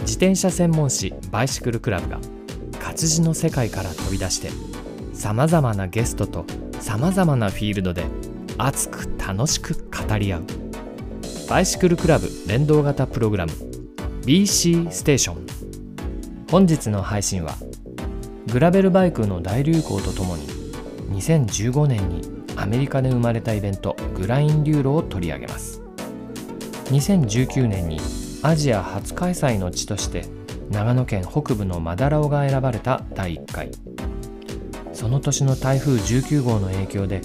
自転車専門誌バイシクルクラブが活字の世界から飛び出してさまざまなゲストとさまざまなフィールドで熱く楽しく語り合う。バイシクルクラブ連動型プログラム。BC ステーション本日の配信はグラベルバイクの大流行とともに2015年にアメリカで生まれたイベントグラインデューロを取り上げます。2019年にアジア初開催の地として長野県北部のマダラオが選ばれた第1回。その年の台風19号の影響で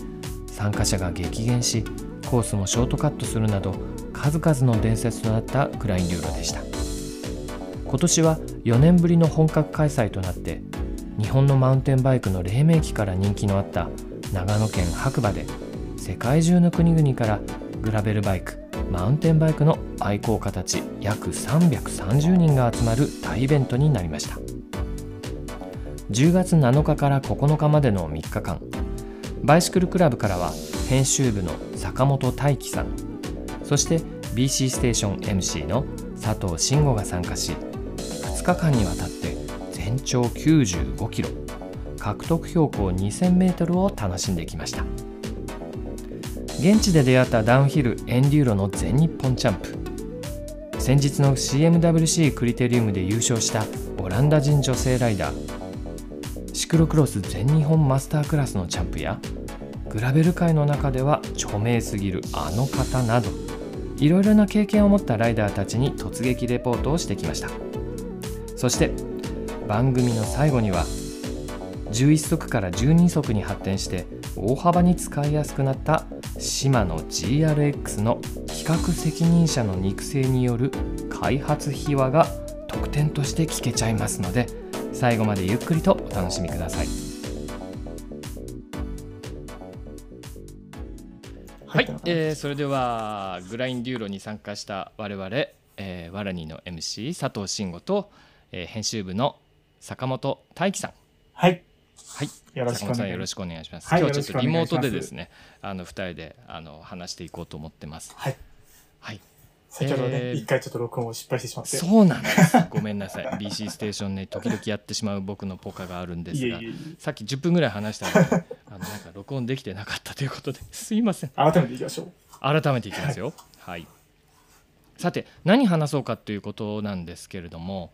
参加者が激減しコースもショートカットするなど数々の伝説となったグラインデューロでした。今年は4年ぶりの本格開催となって日本のマウンテンバイクの黎明期から人気のあった長野県白馬で世界中の国々からグラベルバイクマウンテンバイクの愛好家たち約330人が集まる大イベントになりました。10月7日から9日までの3日間バイシクルクラブからは編集部の坂本大樹さん。そして BC ステーション MC の佐藤慎吾が参加し2日間にわたって全長95キロ獲得標高2000メートルを楽しんできました。現地で出会ったダウンヒルエンデューロの全日本チャンプ。先日の CMWC クリテリウムで優勝したオランダ人女性ライダーシクロクロス全日本マスタークラスのチャンプやグラベル界の中では著名すぎるあの方などいろいろな経験を持ったライダーたちに突撃レポートをしてきました。そして番組の最後には11足から12足に発展して大幅に使いやすくなったシマの GRX の企画責任者の肉声による開発秘話が特典として聞けちゃいますので最後までゆっくりとお楽しみくださいはい、えーそれではグラインデューロに参加した我々、えー、ワラニーの MC 佐藤慎吾と、えー編集部の坂本大樹さんはい。はい、よろしくお願い坂本さんよろしくお願いします。はい今日はちょっとリモートでですね、あの二人であの話していこうと思ってます。はい。はい、先ほどね、えー一、回ちょっと録音を失敗してしまって。そうなんです。ごめんなさい。BC ステーションね、時々やってしまう僕のポカがあるんですがいえいえ。さっき10分ぐらい話したので、あのなんか録音できてなかったということで、すいません。改めていきましょう。改めていきますよ。はい。さて何話そうかということなんですけれども、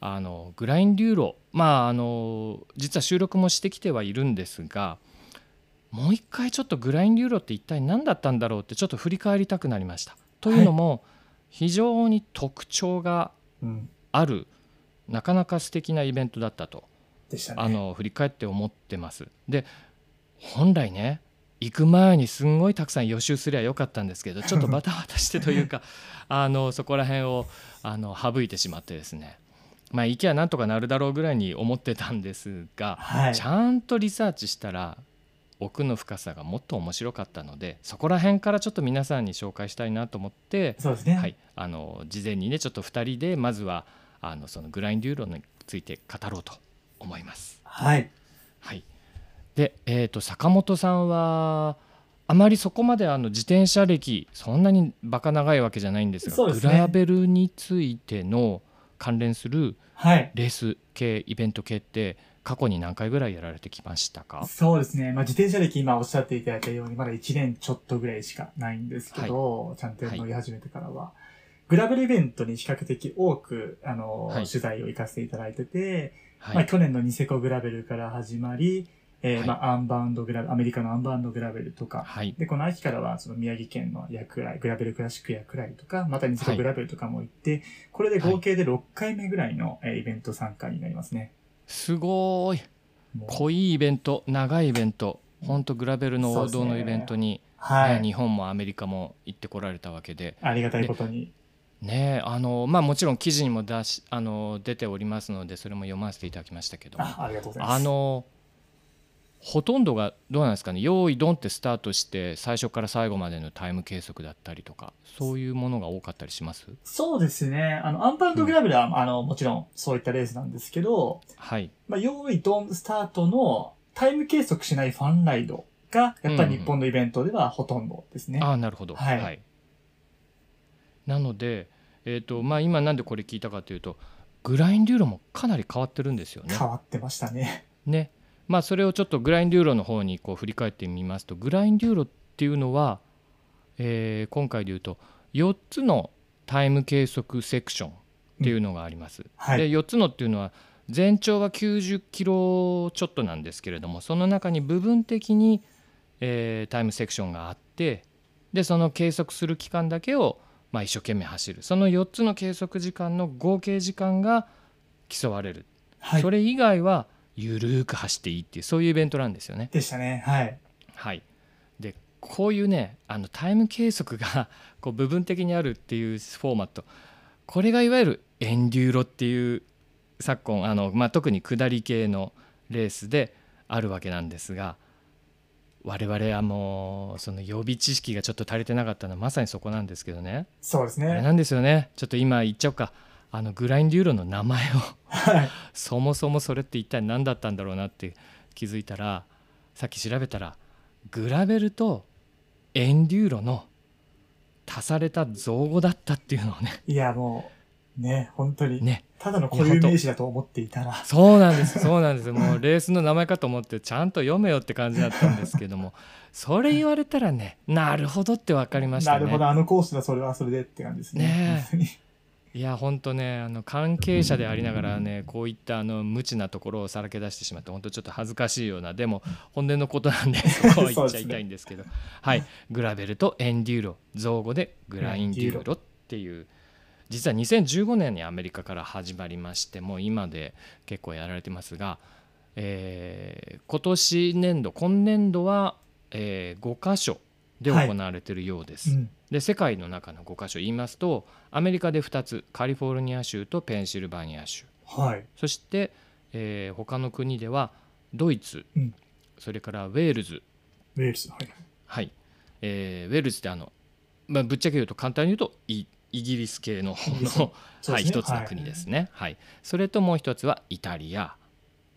あのグラインデューロ、まああの実は収録もしてきてはいるんですが、もう一回ちょっとグラインデューロって一体何だったんだろうってちょっと振り返りたくなりました。というのも、非常に特徴がうん。あるなかなか素敵なイベントだったとね。あの振り返って思ってます。で本来ね行く前にすんごいたくさん予習すりゃよかったんですけど ちょっとバタバタしてというか あのそこら辺をあの省いてしまってですねまあ行きゃなんとかなるだろうぐらいに思ってたんですが、はいち。ゃんとリサーチしたら奥の深さがもっと面白かったのでそこら辺からちょっと皆さんに紹介したいなと思ってそうですね。はい、あの事前にねちょっと2人でまずはあのそのグラインデューロについて語ろうと思います。はい。はい、で、えー、と坂本さんはあまりそこまであの自転車歴そんなにバカ長いわけじゃないんですがねグラベルについての関連するはい。レース系イベント系って過去に何回ぐらいやられてきましたか？そうですね。まあ、自転車歴今おっしゃっていただいたように、まだ1年ちょっとぐらいしかないんですけど、ちゃんと乗り始めてからは、グラベルイベントに比較的多く、あの、はい。取材を行かせていただいてて、はい、まあ、去年のニセコグラベルから始まり、えーはい。まあ、アンバウンドグラベル、アメリカのアンバウンドグラベルとか、はい。で、この秋からは、その宮城県のヤクライ、グラベルクラシックヤクライとか、またニセコグラベルとかも行って、これで合計で6回目ぐらいの、えーイベント参加になりますね。すごーい濃いイベント長いイベント本当グラベルの王道のイベントに、はい。ね日本もアメリカも行ってこられたわけでありがたいことに。ねあのまあもちろん記事にも出しあの出ておりますのでそれも読ませていただきましたけどもあ、ありがとうございます。あのほとんどがどうなんですかね。用意ドンってスタートして最初から最後までのタイム計測だったりとかそういうものが多かったりします？そうですね。あの、アンパンドグラベルは、あの、もちろんそういったレースなんですけど、はい。まあ、用意ドンスタートのタイム計測しないファンライドが、やっぱり日本のイベントではほとんどですね。ああなるほど。はい。なので、えーとまあ、今なんでこれ聞いたかというとグラインデューロもかなり変わってるんですよね。変わってましたね。ねまあそれをちょっとグラインデューロの方にこう振り返ってみますとグラインデューロっていうのは、えー今回で言うと4つのタイム計測セクションっていうのがあります。ではい。4つのっていうのは全長は90キロちょっとなんですけれどもその中に部分的に、えータイムセクションがあってでその計測する期間だけを、まあ、一生懸命走るその4つの計測時間の合計時間が競われる、はいそ。れ以外はゆるーく走っていいっていうそういうイベントなんですよね。でしたね。はい。はい、でこういうねあのタイム計測がこう部分的にあるっていうフォーマットこれがいわゆるエンデューロっていう昨今あの、まあ、特に下り系のレースであるわけなんですが我々はもうその予備知識がちょっと足りてなかったのはまさにそこなんですけどねそうですね。あれなんですよねちょっと今言っちゃおうかあのグラインデューロの名前をはい。そもそもそれって一体何だったんだろうなって気づいたらさっき調べたらグラベルとエンデューロの足された造語だったっていうのをね。いや、もう、ね、本当に、ね。ただの固有名詞だと思っていたら、そうなんです。そうなんですもうレースの名前かと思ってちゃんと読めよって感じだったんですけども。それ言われたらねなるほどって分かりましたね。なるほど、あのコースだ、それはそれでって感じですね。ねいや本当ねあの関係者でありながらねこういったあの無知なところをさらけ出してしまって本当ちょっと恥ずかしいようなでも本音のことなんで そこは言っちゃいたいんですけど。はい。グラベルとエンデューロ造語でグラインデューロっていう実は2015年にアメリカから始まりましてもう今で結構やられてますが、えー今年年度今年度は、え5箇所で行われているようです。うん。で世界の中の5箇所。言いますとアメリカで2つカリフォルニア州とペンシルバニア州。はい。そして、えー他の国ではドイツ、うん。それからウェールズ。ウェールズ。はい。はい、えーウェールズってあの、まあ、ぶっちゃけ言うと簡単に言うとイイギリス系の方イギリス。の、はい、一つの国ですね、はい。それともう一つはイタリア。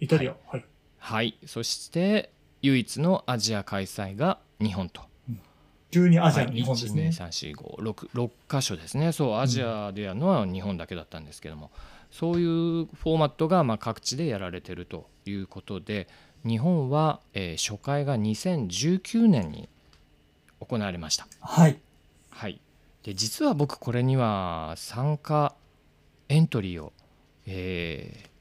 イタリア。はい。はい。そして唯一のアジア開催が日本と12アジアの日本ですね。12345 6箇所ですねそうアジアでやるのは日本だけだったんですけども、そういうフォーマットがまあ各地でやられてるということで日本は、えー初回が2019年に行われました。はい。はい、で実は僕これには参加エントリーを、えー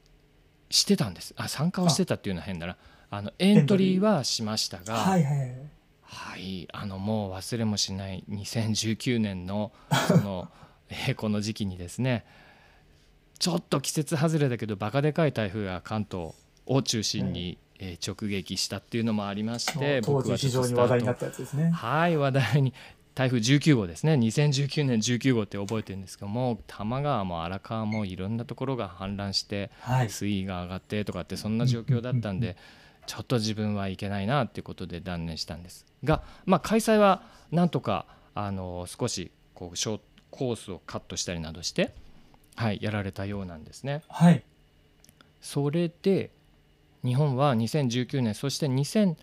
してたんですあ参加をしてたっていうのは変だなあのエントリーはしましたが。はいはいはい。はい、あのもう忘れもしない2019年のその、えーこの時期にですねちょっと季節外れだけどバカでかい台風が関東を中心に、えー直撃したっていうのもありまして当時非常に話題になったやつですね。はい話題に台風19号ですね2019年19号って覚えてるんですけども多摩川も荒川もいろんなところが氾濫してはい。水位が上がってとかってそんな状況だったんでちょっと自分はいけないなっていうことで断念したんですが、まあ、開催はなんとかあの少しこうショーコースをカットしたりなどして、はい、やられたようなんですね。はい。それで日本は2019年そして2000、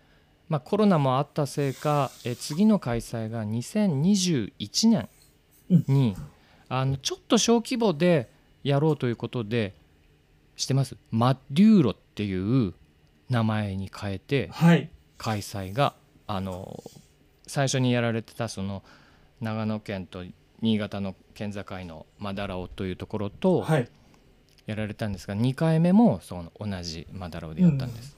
まあ、コロナもあったせいかえ次の開催が2021年に、あのちょっと小規模でやろうということでしてますマッデューロっていう名前に変えてはい。開催があの最初にやられてたその長野県と新潟の県境のマダラオというところと、はい。やられたんですが2回目もその同じマダラオでやったんです、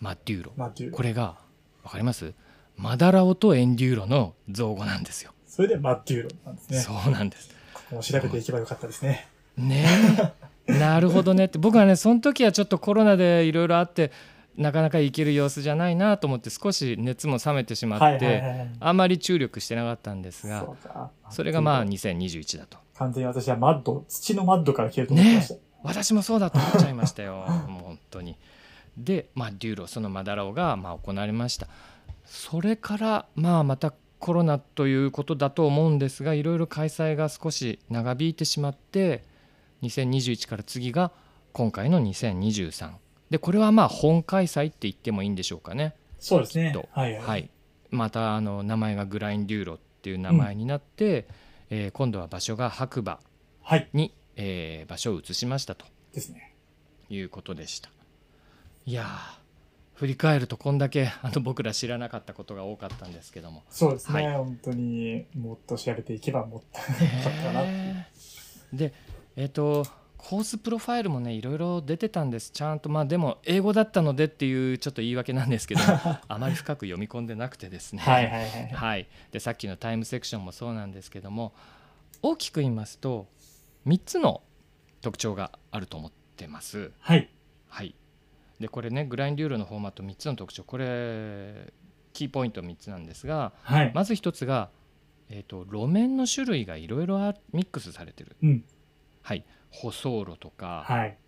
マッデューロ。これが分かります？マダラオとエンデューロの造語なんですよ、それでマッデューロなんですね。そうなんですここも調べていけばよかったですね。ねえ なるほどねって僕はねその時はちょっとコロナでいろいろあってなかなか行ける様子じゃないなと思って少し熱も冷めてしまはいって。あまり注力してなかったんですがそれがまあマッテューロ2021だと。完全に私はマッド、土のマッドから消えると思ってました。私もそうだと思っちゃいましたよ。もう本当に。で、まあ、デューロそのマダラオがまあ行われました。それからまあまたコロナということだと思うんですがいろいろ開催が少し長引いてしまって2021から次が今回の2023でこれはまあ本開催って言ってもいいんでしょうかねそうですね。はいはい。はい、またあの名前がグラインデューロっていう名前になって、えー今度は場所が白馬はい。に、えー場所を移しましたとですね。いうことでしたいやー振り返るとこんだけあの僕ら知らなかったことが多かったんですけどもそうですね。はい本当にもっと調べていけばもっとよかったかなっていう。ねえでえっ、とコースプロファイルもねいろいろ出てたんですちゃんとまあでも英語だったのでっていうちょっと言い訳なんですけど あまり深く読み込んでなくてですねはいはいはい。はい、でさっきのタイムセクションもそうなんですけども大きく言いますと3つの特徴があると思ってます。はい。はい、でこれねグラインデューロのフォーマット3つの特徴これキーポイント3つなんですがはい。まず1つが、えー、と路面の種類がいろいろミックスされてる、うん。はい、舗装路とか、はい。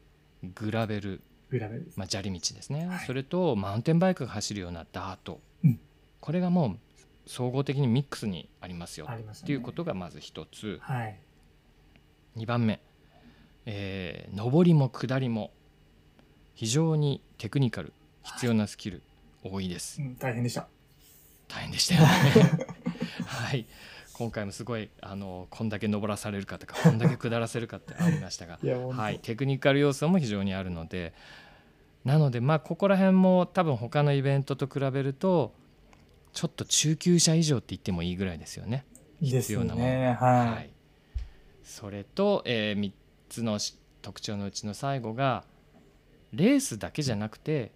グラベル、グラベル。まあ、砂利道ですね、はい。それとマウンテンバイクが走るようなダート、うん。これがもう総合的にミックスにありますよ。ありますね。ということがまず一つ。はい。2番目、えー上りも下りも非常にテクニカル必要なスキル多いです。うん、大変でした。大変でしたよね。はい今回もすごいあのこんだけ登らされるかとかこんだけ下らせるかって ありましたがはい、テクニカル要素も非常にあるのでなのでまあここら辺も多分他のイベントと比べるとちょっと中級者以上って言ってもいいぐらいですよね。必要なものね。ははい。い、それと、え3つのし特徴のうちの最後がレースだけじゃなくて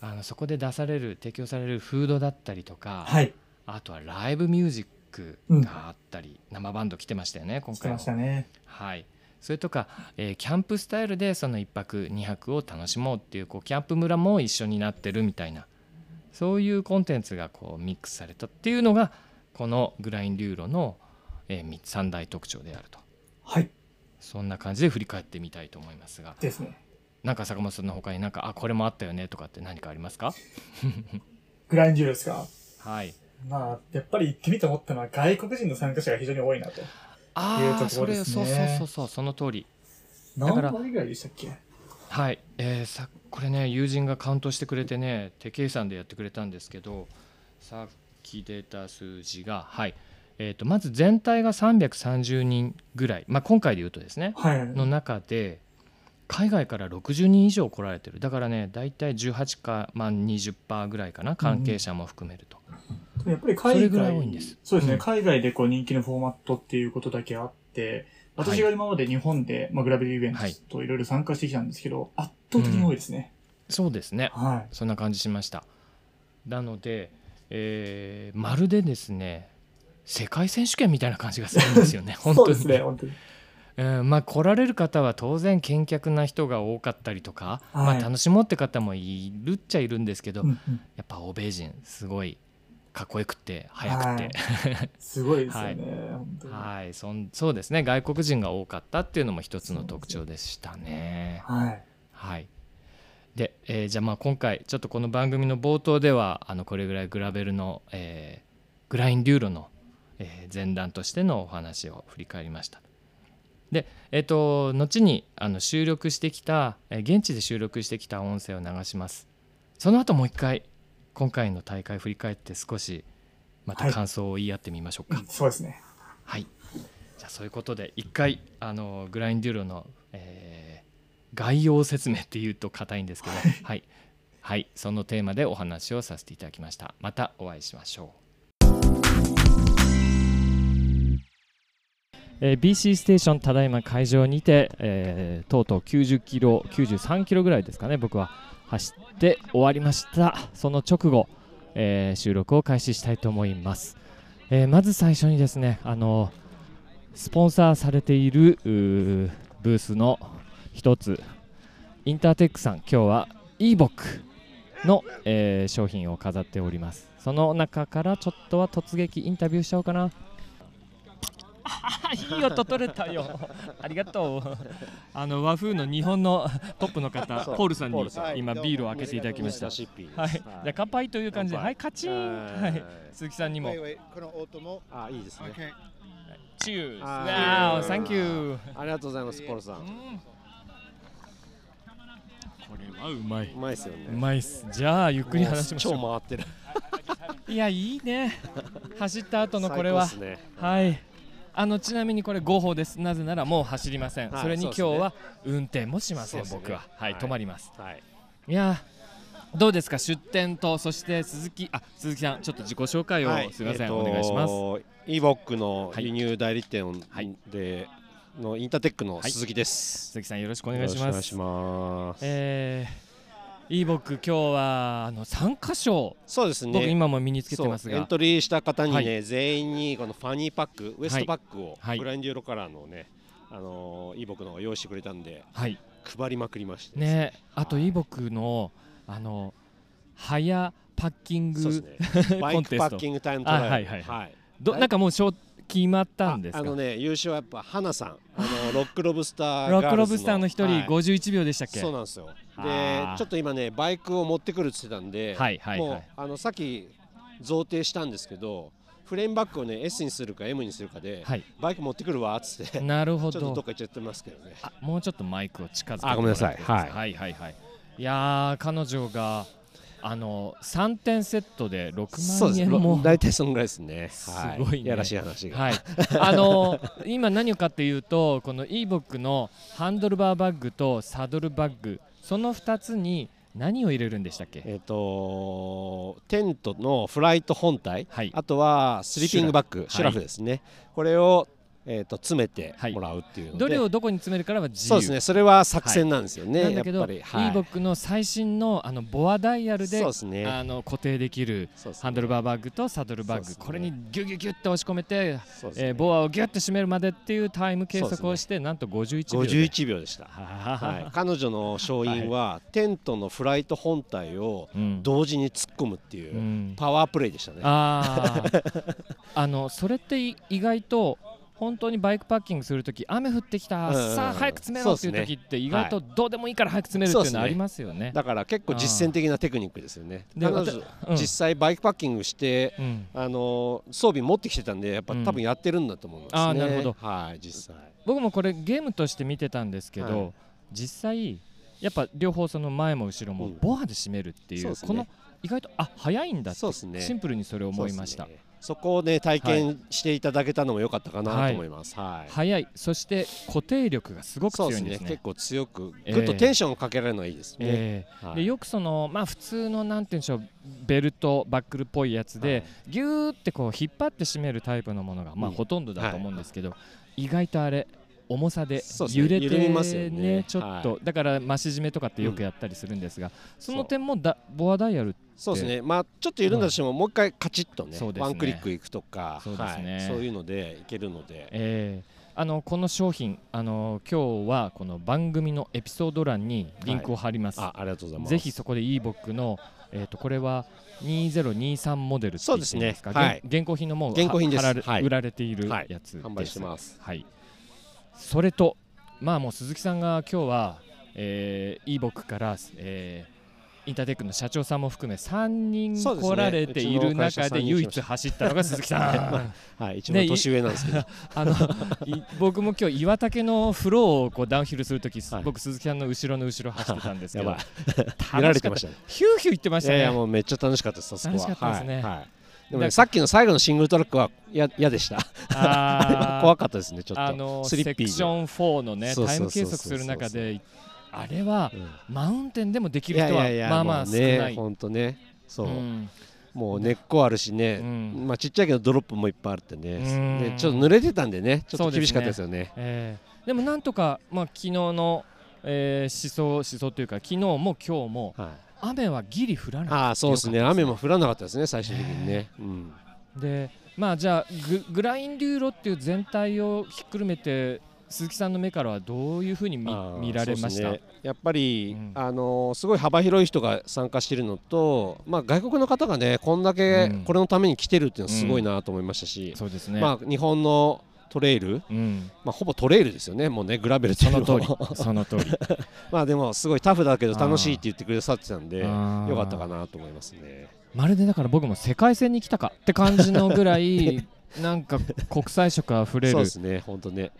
あのそこで出される提供されるフードだったりとか、はい。あとはライブミュージックがあったり、生バンド来てましたよね今回も来てまし。たね。はい、それとか、えーキャンプスタイルでその1泊2泊を楽しもうっていうこうキャンプ村も一緒になってるみたいなそういうコンテンツがこうミックスされたっていうのがこのグラインデューロの、えー、三大特徴であるとはい。そんな感じで振り返ってみたいと思いますがですね。なんか坂本さんの他になんかあこれもあったよねとかって何かありますか？グラインジュールですか？はいまあ、やっぱり行ってみて思ったのは外国人の参加者が非常に多いなと。いうああそところですれそうそうねそうそうその通り何割ぐらいでしたっけ？はい、えーさこれね友人がカウントしてくれてね手計算でやってくれたんですけどさっき出た数字がはい、えー、とまず全体が330人ぐらい、まあ、今回で言うとですねはい。の中で海外から60人以上来られてる。だからね大体18か、まあ、20%ぐらいかな関係者も含めると、やっぱり海外それぐらい多いんです。そうですね、うん。海外でこう人気のフォーマットっていうことだけあって、私が今まで日本で、まあ、グラビリーイベンはい。トといろいろ参加してきたんですけど、圧倒的に多いですね。そうですね。はそんな感じしました。なので、えーまるでですね世界選手権みたいな感じがするんですよね。い。本当にそうですね、本当に。うん。まあ来られる方は当然見客な人が多かったりとか、はい。まあ、楽しもうって方もいるっちゃいるんですけど、うんうん。やっぱ欧米人すごいかっこよくて速くて、すごいですよね、はい。はい、そんそうですね外国人が多かったっていうのも一つの特徴でしたね。はい。はいで、えーじゃあまあ今回ちょっとこの番組の冒頭ではあのこれぐらいグラベルの、えーグラインデューロの、えー前段としてのお話を振り返りました。で、えー、と後にあの収録してきた、えー現地で収録してきた音声を流します。その後もう一回今回の大会振り返って少しまたはい感想を言い合ってみましょうか。うんそうですね。はい。じゃあそういうことで一回あのグラインデューロの、えー概要説明っていうと硬いんですけど、はい、はい、そのテーマでお話をさせていただきました。またお会いしましょう。えー BC ステーションただいま会場にて、えーとうとう90キロ93キロぐらいですかね僕は走って終わりました。その直後、えー収録を開始したいと思います、えーまず最初にですねあのスポンサーされているーブースの一つインターテックさん今日は e ボックの、えー商品を飾っております。その中からちょっとは突撃インタビューしちゃおうかな。いい音取れたよ。ありがとう。あの和風の日本のトップの方ポールさんに今ビールを開けていただきました。はい。じゃあ乾杯という感じで。はいカチン。はい。鈴木さんにも。この音も？あいいですね.チューわー。サンキューありがとうございますポールさん。これはうまい。うまいですよね。うまいっす。じゃあゆっくり話しましょもう。超回ってる。ういやいいね。走った後のこれは。はいあのちなみにこれ合法です。なぜならもう走りません、はいそれに今日は運転もしません、ね。僕は。はい、はい。止まります。はい。いやーどうですか？出店とそして鈴木あ鈴木さんちょっと自己紹介を、すみません、えーとお願いします。イーボックのはい。輸入代理店はい。でのインターテックの鈴木です、鈴木さんよろしくお願いします。お願いします、えー、いい僕今日はあの参加賞そうですね。僕今も身につけてますが。エントリーした方にね、は全員にこのファニーパックウエストパックを、はい。グラインデューロカラーのねあのー、イーボックの用意してくれたんではい。配りまくりましたね。あといい僕のあの早パッキング、ね。バイクパッキングタイムトライアル。あはいはいはい。どなんかもう賞決まったんですか？ああのね優勝はやっぱ花さん。あ。のロックロブスターロックロブスターの一人はい。51秒でしたっけ、そうなんですよ。あ。でーちょっと今ねバイクを持ってくるって言ってたんで、はいはいはい。もうあのさっき贈呈したんですけどフレームバックをね S にするか M にするかで、はい。バイク持ってくるわっつってなるほちょっとどっどか行っちゃってますけどね。あもうちょっとマイクを近づけて。あごめんなさい。はい。はいはいはい。いやー彼女があの3点セットで6万円も。大体そんぐらいですね。すはごいね。やらしい話が、はい、あの今何をかっていうとこの e ボックのハンドルバーバッグとサドルバッグその2つに何を入れるんでしたっけ？えっ、とテントのフライト本体、はい。あとはスリーピングバッグシュラフ。シュラフですね、これを、えー、と詰めてはい。もらうっていうので、どれをどこに詰めるからは自由。そうですね。それは作戦なんですよね、なんだけど e はい。ボックの最新のあのボアダイヤルでそうですね。あの固定できるハンドルバーバッグとサドルバッグ、ね。これにギュギュギュッと押し込めて、ね。えーボアをギュッと締めるまでっていうタイム計測をして、なんと51秒で。51秒でした、ははい、彼女の勝因は、テントのフライト本体をうん。同時に突っ込むっていう、うん。パワープレイでしたね。あー。あのそれってい意外と本当にバイクパッキングするとき雨降ってきた、うんさあ早く詰めろっていうそうです時って意外とどうでもいいから早く詰めるっていうのはありますよね。だから結構実践的なテクニックですよね。でうん。実際バイクパッキングして、うん。あの装備持ってきてたんでやっぱ、うん。多分やってるんだと思うんですね。あーなるほど。はい実際。僕もこれゲームとして見てたんですけど、はい。実際やっぱ両方その前も後ろもうん。ボアで締めるっていう,、この意外とあ早いんだってそうですね。シンプルにそれを思いました、そこをね体験していただけたのも良かったかなはい。と思います。はい、早い。そして固定力がすごく強いんですね。ね。結構強くえーぐっとテンションをかけられるのはいいですね、でよくそのまあ普通のなんて言うんでしょうベルトバックルっぽいやつで、はい。ギューってこう引っ張って締めるタイプのものがまあうん。ほとんどだと思うんですけど、意外とあれ重さで揺れてねちょっと、はだから増し締めとかってよくやったりするんですが、その点もだボアダイヤルそうですね。まあちょっと緩んだとしても、もう一回カチッとねね。ワンクリックいくとかそうね。はい、そういうのでいけるので、えーあのこの商品あの今日はこの番組のエピソード欄にリンクを貼ります、あありがとうございます。ぜひそこで e ボックのえー、とこれは2023モデルって言ってですか？そうですね。はい。現現行品のもう現行品です。は貼られはい。売られているはい。やつです、販売してます。はい、それとまあもう鈴木さんが今日は、えー、e ボックから、えーインターテックの社長さんも含め3人来られている中で唯一走ったのが鈴木さん。はい。一番年上なんですけど、あのい僕も今日岩竹のフローをこうダウンヒルするとき、はい。僕鈴木さんの後ろの後ろ走ってたんですけど。見 られてましたね。ヒューヒュー言ってましたね。いやもうめっちゃ楽しかったですそこは。楽しかったですね。はい。はい。でもだねさっきの最後のシングルトラックはや嫌でした。怖かったですねちょっと。あのセクション4のねタイム計測する中であれはうん。マウンテンでもできいる人はまあまあも少ない。本当ね。そう、うん。もう根っこあるしね、うん。まあちっちゃいけどドロップもいっぱいあってね、うん。でちょっと濡れてたんでね。ちょっと厳しかったですよね。えーでもなんとか、まあ、昨日の、えー、思想思想というか昨日も今日もはい。雨はギリ降らなかったああそうですね。雨も降らなかったですね最終的にね、うん、でまあじゃあググラインデューロっていう全体をひっくるめて鈴木さんの目からはどういうふうに見られました、ね。やっぱり、うん。あのーすごい幅広い人が参加しているのと、まあ、外国の方がねこんだけうん。これのために来てるっていうのはすごいなと思いましたし、そうですね、まあ、日本のトレイル、うん、まあ、ほぼトレイルですよね。もうねグラベルそうの通り。その通り。まあでもすごいタフだけど楽しいって言ってくださってたんでよかったかなと思いますねまるでだから僕も世界戦に来たかって感じのぐらいなんか国際色あふれるそうですね本当ね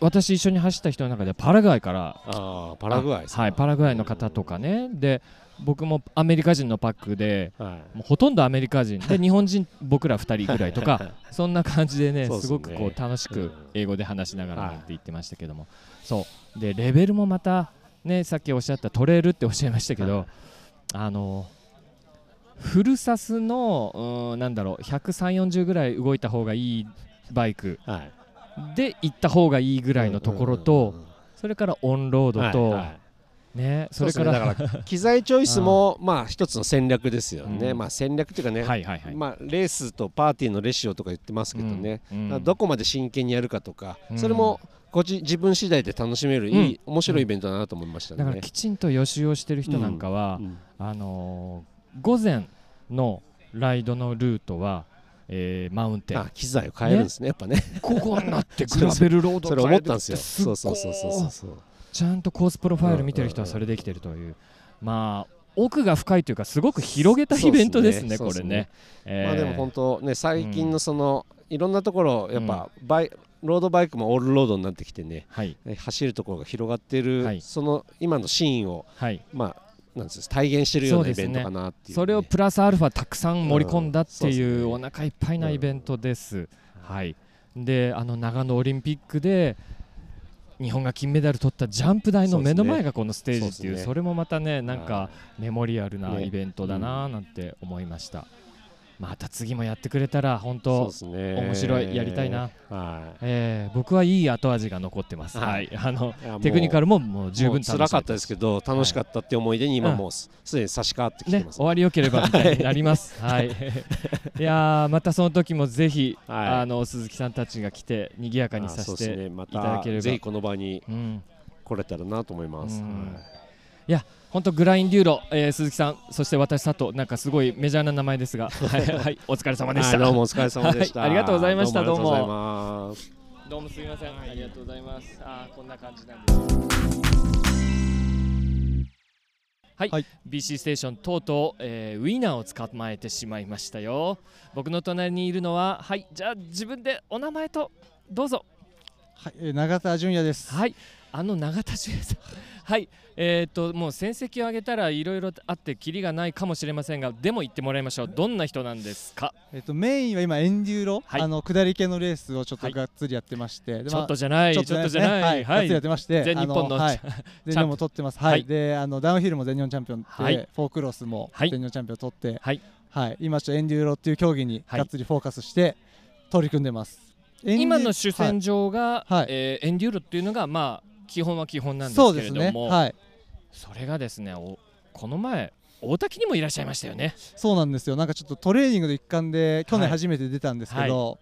私一緒に走った人の中でパラグアイからああパラグアイはいパラグアイの方とかね。で僕もアメリカ人のパックではい。もうほとんどアメリカ人。で 日本人僕ら2人ぐらいとか そんな感じでねね。すごくこう楽しくうん。英語で話しながらはい。なんて言ってましたけども。そう。でレベルもまたねさっきおっしゃったトレールっておっしゃいましたけどあのフルサスのうーんなんだろう13040ぐらい動いた方がいいバイクはいで行った方がいいぐらいのところとうんうんうんそれからオンロードとはいはい。ねそれからだから 機材チョイスもまあ一つの戦略ですよね、うん。まあ戦略っていうかね、はいはいはい。まあレースとパーティーのレシオとか言ってますけどね、うん。うん。どこまで真剣にやるかとか、うん。それもこっち自分次第で楽しめるいい、面白いイベントだなと思いましたね。だからきちんと予習をしてる人なんかは、うん。あのー午前のライドのルートは、えーマウンテン。あ機材を変えるんですねやっぱね。午後になってグラベルロードそれ思ったんですよ。そうそうそうそうそう。ちゃんとコースプロファイル見てる人はそれできてるという、まあ奥が深いというかすごく広げたイベントですねねこれね。えー。まあでも本当ね最近のその、いろんなところやっぱバイ、ロードバイクもオールロードになってきてね。はい。ね走るところが広がってる、はい。その今のシーンをはい。まあなんです体現してるようなイベントかなっていうね、それをプラスアルファたくさん盛り込んだってうんいうお腹いっぱいなイベントです。はい、であの長野オリンピックで日本が金メダル取ったジャンプ台の目の前がこのステージっていうそれもまたねなんかはメモリアルなねイベントだななんて思いました。また次もやってくれたら本当ですね。面白いやりたいな。はえー僕はいい後味が残ってます。ははい。い、あのテクニカルももう十分辛かったですけど楽しかったって思い出に今うんもうすすでに差し替わってきてねます、終わりよければみたいになります。はい。い。やーまたその時もぜひ、はい。あの鈴木さんたちが来て賑やかにさせていただければ。たぜひこの場にうん。来れたらなと思います、い本当グラインデューロ、えー鈴木さんそして私佐藤なんかすごいメジャーな名前ですが、はい、はい、お疲れ様でした。はいどうもお疲れ様でした、はいありがとうございましたどうもどうもすみません、ありがとうございます。あーこんな感じなんです。はい、はい BC ステーションとうとう、えーウィナーを捕まえてしまいましたよ。僕の隣にいるのは、はい、じゃあ自分でお名前とどうぞ。はい、えー永田純也です。はい、あの永田修也さん。はい、えっ、ともう戦績を上げたらいろいろあってキリがないかもしれませんが、でも言ってもらいましょう。どんな人なんですか？えっとメインは今エンデューロ、はい。あの下り系のレースをちょっはい。とがっつりやってまして、でちょっとまじゃない、あちょっとじゃない、はい、がっつりやってまして、全日本のあはい、全日本も取ってます。はい、はい。であのダウンヒルも全日本チャンピオンで、はい。フォークロスもはい。全日本チャンピオン取って、はい。はい、今ちょっとエンデューロっていう競技にはい。がっつりフォーカスして取り組んでます。今の主戦場が、はい。えーエンデューロっていうのがまあ基本は基本なんです。けれども、はい、それがですねおこの前大滝にもいらっしゃいましたよね。そうなんですよ。なんかちょっとトレーニングの一環で去年初めて出たんですけど、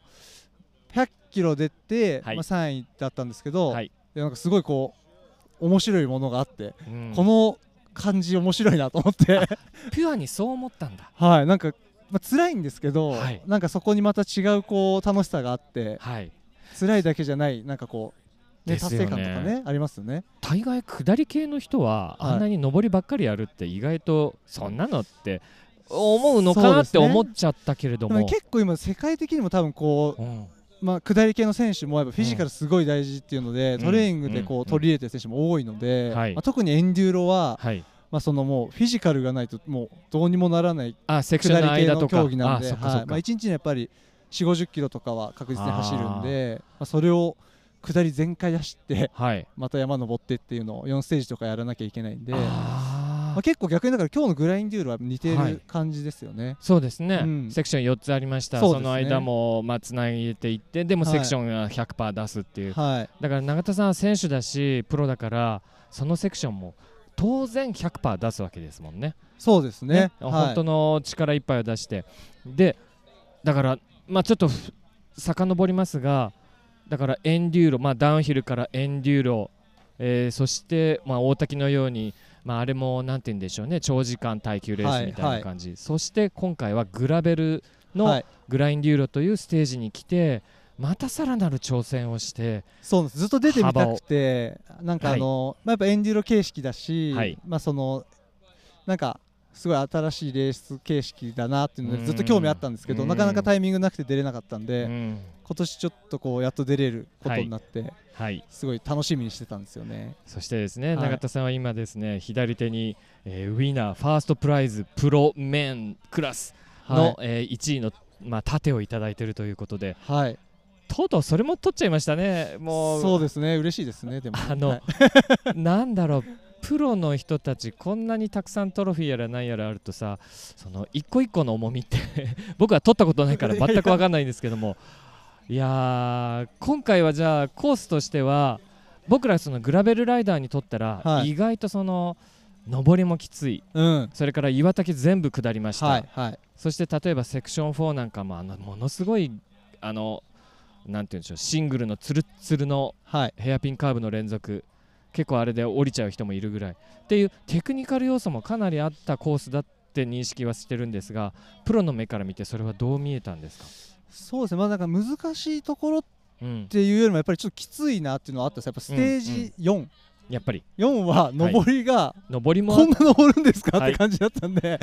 100キロ出て、はい。まあ3位だったんですけど、はい、でなんかすごいこう面白いものがあって、うん。この感じ面白いなと思って。ピュアにそう思ったんだ。はい。なんか、まあ辛いんですけど、はい。なんかそこにまた違うこう楽しさがあってはい。辛いだけじゃないなんかこう、ね達成感とかねありますよね。大概下り系の人ははい。あんなに上りばっかりやるって意外とそんなのって思うのかなって思っちゃったけれども、でも結構今世界的にも多分こう、うん。まあ、下り系の選手もやっぱフィジカルすごい大事っていうので、ん。トレーニングでこう、うん。取り入れてる選手も多いので、はい。まあ、特にエンデューロは、はい。まあ、そのもうフィジカルがないともうどうにもならない下り系の競技なんで、はい。まあ、1日にやっぱり4 5 0キロとかは確実に走るんでまあ、それを下り全開走ってはい。また山登ってっていうのを4ステージとかやらなきゃいけないんで、まあ結構逆にだから今日のグラインデュールは似てはい。る感じですよね。そうですね、うん。セクション4つありました。そ,、その間もまあつなげていってでもはい。セクションが100%出すっていう、はい、だから永田さんは選手だしプロだからそのセクションも当然100%出すわけですもんね。そうですね。はい、本当の力いっぱいを出して。でだからまあちょっとふ遡りますがだからエンデューロ、まあ、ダウンヒルからエンデューロ、えーそして、まあ、大滝のように、まあ、あれもなんて言うんでしょうね長時間耐久レースみたいな感じ、そして今回はグラベルのはい。グラインデューロというステージに来てまたさらなる挑戦をしてそうです。ずっと出てみたくてなんかあの、まあ、やっぱエンデューロ形式だし、はい。まあそのなんかすごい新しいレース形式だなっていうのでずっと興味あったんですけどうん。なかなかタイミングなくて出れなかったんで、うん今年ちょっとこうやっと出れることになって、はい。すごい楽しみにしてたんですよね。そしてですね、はい。永田さんは今ですね左手に、えーウィナーファーストプライズプロメンクラスの、はい。えー1位の、まあ、盾をいただいているということで。はい、とうとうそれも取っちゃいましたね。もう。そうですね。嬉しいですねでも。あのはい。なんだろう。プロの人たちこんなにたくさんトロフィーやら何やらあるとさその一個一個の重みって僕は取ったことないから全く分かんないんですけどもいやー今回はじゃあコースとしては僕らそのグラベルライダーにとったら、はい。意外とその上りもきつい。うん。それから岩竹全部下りました、はいはい。そして例えばセクション4なんかもあのものすごいあのなんて言うんでしょうシングルのツルッツルのはい。ヘアピンカーブの連続結構あれで降りちゃう人もいるぐらい。っていうテクニカル要素もかなりあったコースだって認識はしてるんですがプロの目から見てそれはどう見えたんですか、そうですね。まあなんか難しいところっうん、ていうよりもやっぱりちょっときついなっていうのはあったんですやっぱステージ4、やっぱり。4は上りが上りもこんな登るんですか、はい。って感じだったんで。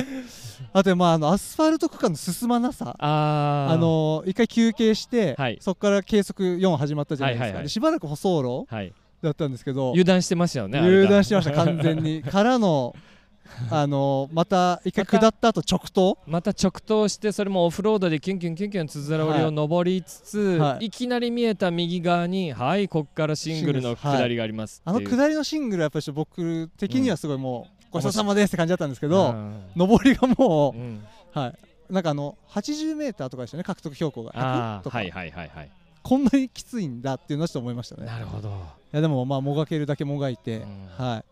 あとまああのアスファルト区間の進まなさ。あー。あの一回休憩して、はい。そこから計測4始まったじゃないですか、はいはいはい。でしばらく舗装路はい。だったんですけど。油断してましたよね油断してました完全に。からの あのまた一回下った後直投？また直投してそれもオフロードでキュンキュンキュンキュンつづら折りを登りつつ、はい。い、きなり見えた右側にはいこっからシングルの下りがありますあのっていう。下りのシングルはやっぱり僕的にはすごいもう、ごちそうさまですって感じだったんですけど、うん上りがもう、うん。はい。なんかあの 80m とかでしたね獲得標高が。100とか、はいはいはいはい。こんなにきついんだっていうのはちょっと思いましたね。なるほど。いやでもまあもがけるだけもがいて、うん。はい。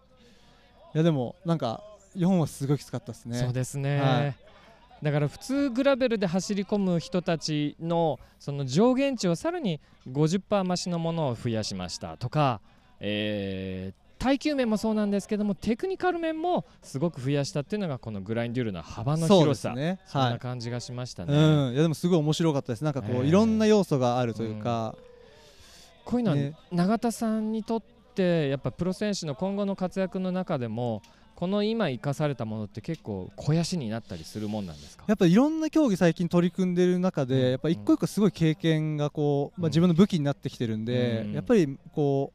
いやでもなんか4はすごいきつかったですね。そうですね、はい。だから普通グラベルで走り込む人たちのその上限値をさらに50%増しのものを増やしましたとか、えー耐久面もそうなんですけどもテクニカル面もすごく増やしたっていうのがこのグラインデュールの幅の広さ。すね。そんはない感じがしましたね、うん。いやでもすごい面白かったです。なんかこう、ええいろんな要素があるというか、こういうのはね。永田さんにとってやっぱプロ選手の今後の活躍の中でもこの今生かされたものって結構肥やしになったりするもんなんですか？やっぱいろんな競技最近取り組んでる中で、うん。やっぱ一個一個すごい経験がこう、まあ、うん自分の武器になってきてるんで、うん。やっぱりこ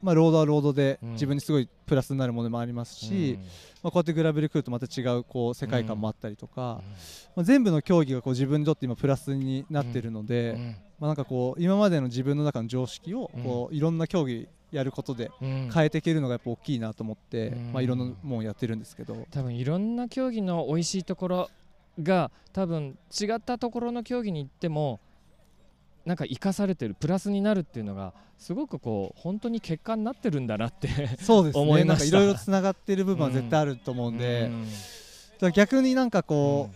う、まあ、ロードはロードでうん。自分にすごいプラスになるものもありますし、まあ、こうやってグラベル来るとまた違うこう世界観もあったりとか、まあ、全部の競技がこう自分にとって今プラスになってるので、うん。うん。まあ、なんかこう今までの自分の中の常識をこういろんな競技やることでうん。変えていけるのがやっぱ大きいなと思って、うん。まあ、いろんなもんやってるんですけど、多分いろんな競技の美味しいところが多分違ったところの競技に行ってもなんか生かされてるプラスになるっていうのがすごくこう本当に結果になってるんだなって そうですね。なんかいろいろつながってる部分は絶対あると思うんで、うん。逆になんかこ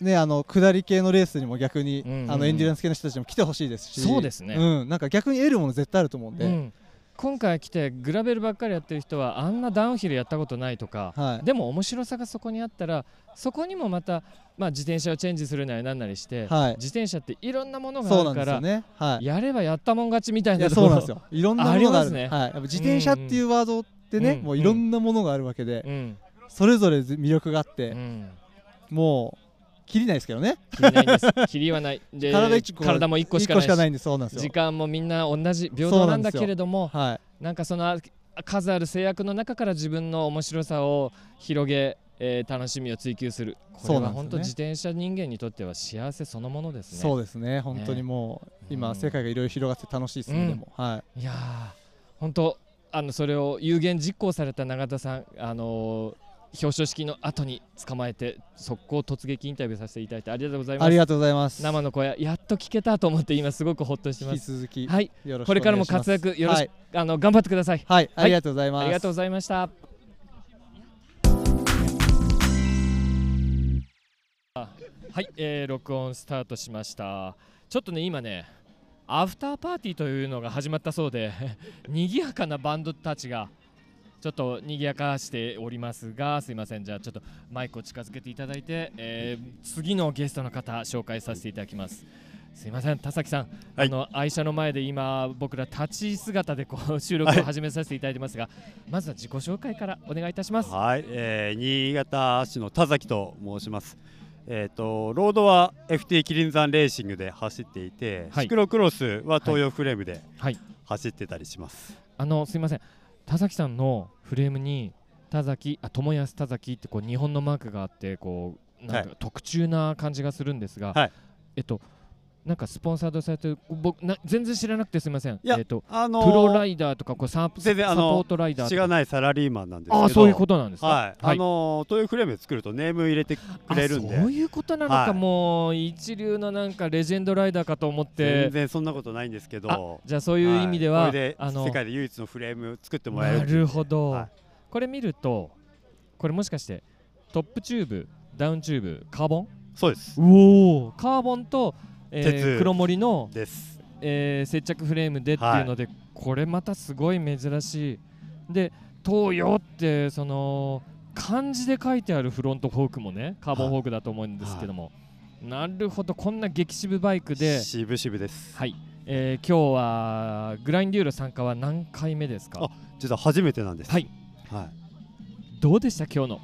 う、ね、あの下り系のレースにも逆に、うん。あのエンデュランス系の人たちも来てほしいですし。そうですね。うん、なんか逆に得るもの絶対あると思うんで、うん今回来てグラベルばっかりやってる人はあんなダウンヒルやったことないとか、はいでも面白さがそこにあったらそこにもまた、まあ、自転車をチェンジするなりなんなりして、はい自転車っていろんなものがあるから、ね。はい。やればやったもん勝ちみたいなところそうなんですよ。いろんなものがある。ありますねはい。やっぱ自転車っていうワードってね、うんもういろんなものがあるわけで、うんそれぞれ魅力があって、うんもう切りないですけどね。切りないんです切りはないで体も1個し一かないし個しかないんでそうなんですよ。時間もみんな同じ平等なんんだけれどもはい。なんかそのあ数ある制約の中から自分の面白さを広げ、えー楽しみを追求するこれは本当自転車人間にとっては幸せそのものですねそうですね。本当にもう、今、うん世界がいろいろ広がって楽しいですね。うんでもはい。いやー本当あのそれを有言実行された永田さんあのー表彰式の後に捕まえて速攻突撃インタビューさせていただいてありがとうございますありがとうございます。生の声やっと聞けたと思って今すごくほっとしてま引きす続き、はいこれからも活躍よろしはいく、あの頑張ってくださいはい、ありがとうございます。ありがとうございました。はい、えー録音スタートしました。ちょっとね、今ね、アフターパーティーというのが始まったそうで、賑やかなバンドたちが。ちょっと賑やかしておりますが、すいません、じゃあちょっとマイクを近づけていただいて、えー次のゲストの方、紹介させていただきます。すいません田崎さん、はい。あの愛車の前で今僕ら立ち姿でこう収録を始めさせていただいてますが、まずは自己紹介からお願いいたします。はい、えー新潟市の田崎と申します。えっ、とロードは FT キリンザンレーシングで走っていて、はい。シクロクロスは東洋フレームではい。走ってたりします。あのすいません。田崎さんのフレームに田崎あ友安田崎ってこう日本のマークがあってこうなんかはい。特注な感じがするんですが、はい。えっとなんかスポンサードされてる僕な全然知らなくてすみません。いやえっとあのプロライダーとかこうサポ全然あのサポートライダーとかしがないサラリーマンなんですけど、あそういうことなんですか。はい、あの東洋フレームで作るとネーム入れてくれるんであそういうことなのか、はいもう一流のなんかレジェンドライダーかと思って全然そんなことないんですけど、じゃあそういう意味では、いこれであの世界で唯一のフレーム作ってもらえるなっていうるほど、はいこれ見るとこれもしかしてトップチューブダウンチューブカーボンそうですうおーカーボンと、えー鉄黒森の、です。えー接着フレームでっていうので、これまたすごい珍しいで東洋ってその漢字で書いてあるフロントフォークもねカーボンフォークだと思うんですけども、なるほどこんな激渋バイクで渋々です。はい、えー今日はグラインデューロ参加は何回目ですか？あ実は初めてなんです。はい。はい。どうでした？今日の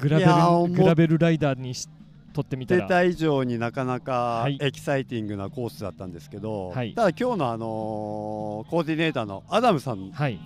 グラベルグラベルライダーにしとってみたら。出た以上になかなかはい。エキサイティングなコースだったんですけど、はい。ただ今日のあのーコーディネーターのアダムさんはい。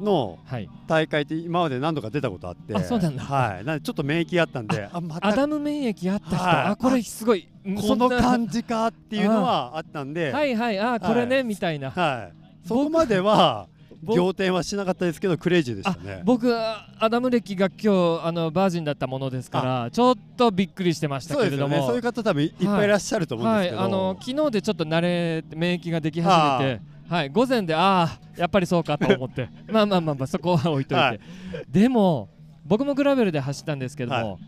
のはい。大会って今まで何度か出たことあってあそうなんだ。はい。なんでちょっと免疫あったんであまたアダム免疫あった人、はい。あこれすごい。んこの感じかっていうのはあったんではいはい。あこれね、はい。みたいな。はい。そこまでは僕仰天はしなかったですけどクレイジーでしたね。僕アダム歴が今日あのバージンだったものですからちょっとびっくりしてましたそうですよけれどもね。そういう方多分いい。っぱいいらっしゃると思うんですけど、はい、あの昨日でちょっと慣れ免疫ができ始めて、はい、午前でああやっぱりそうかと思って。まあまあまあまあそこは置いといて、はい。でも僕もグラベルで走ったんですけども、は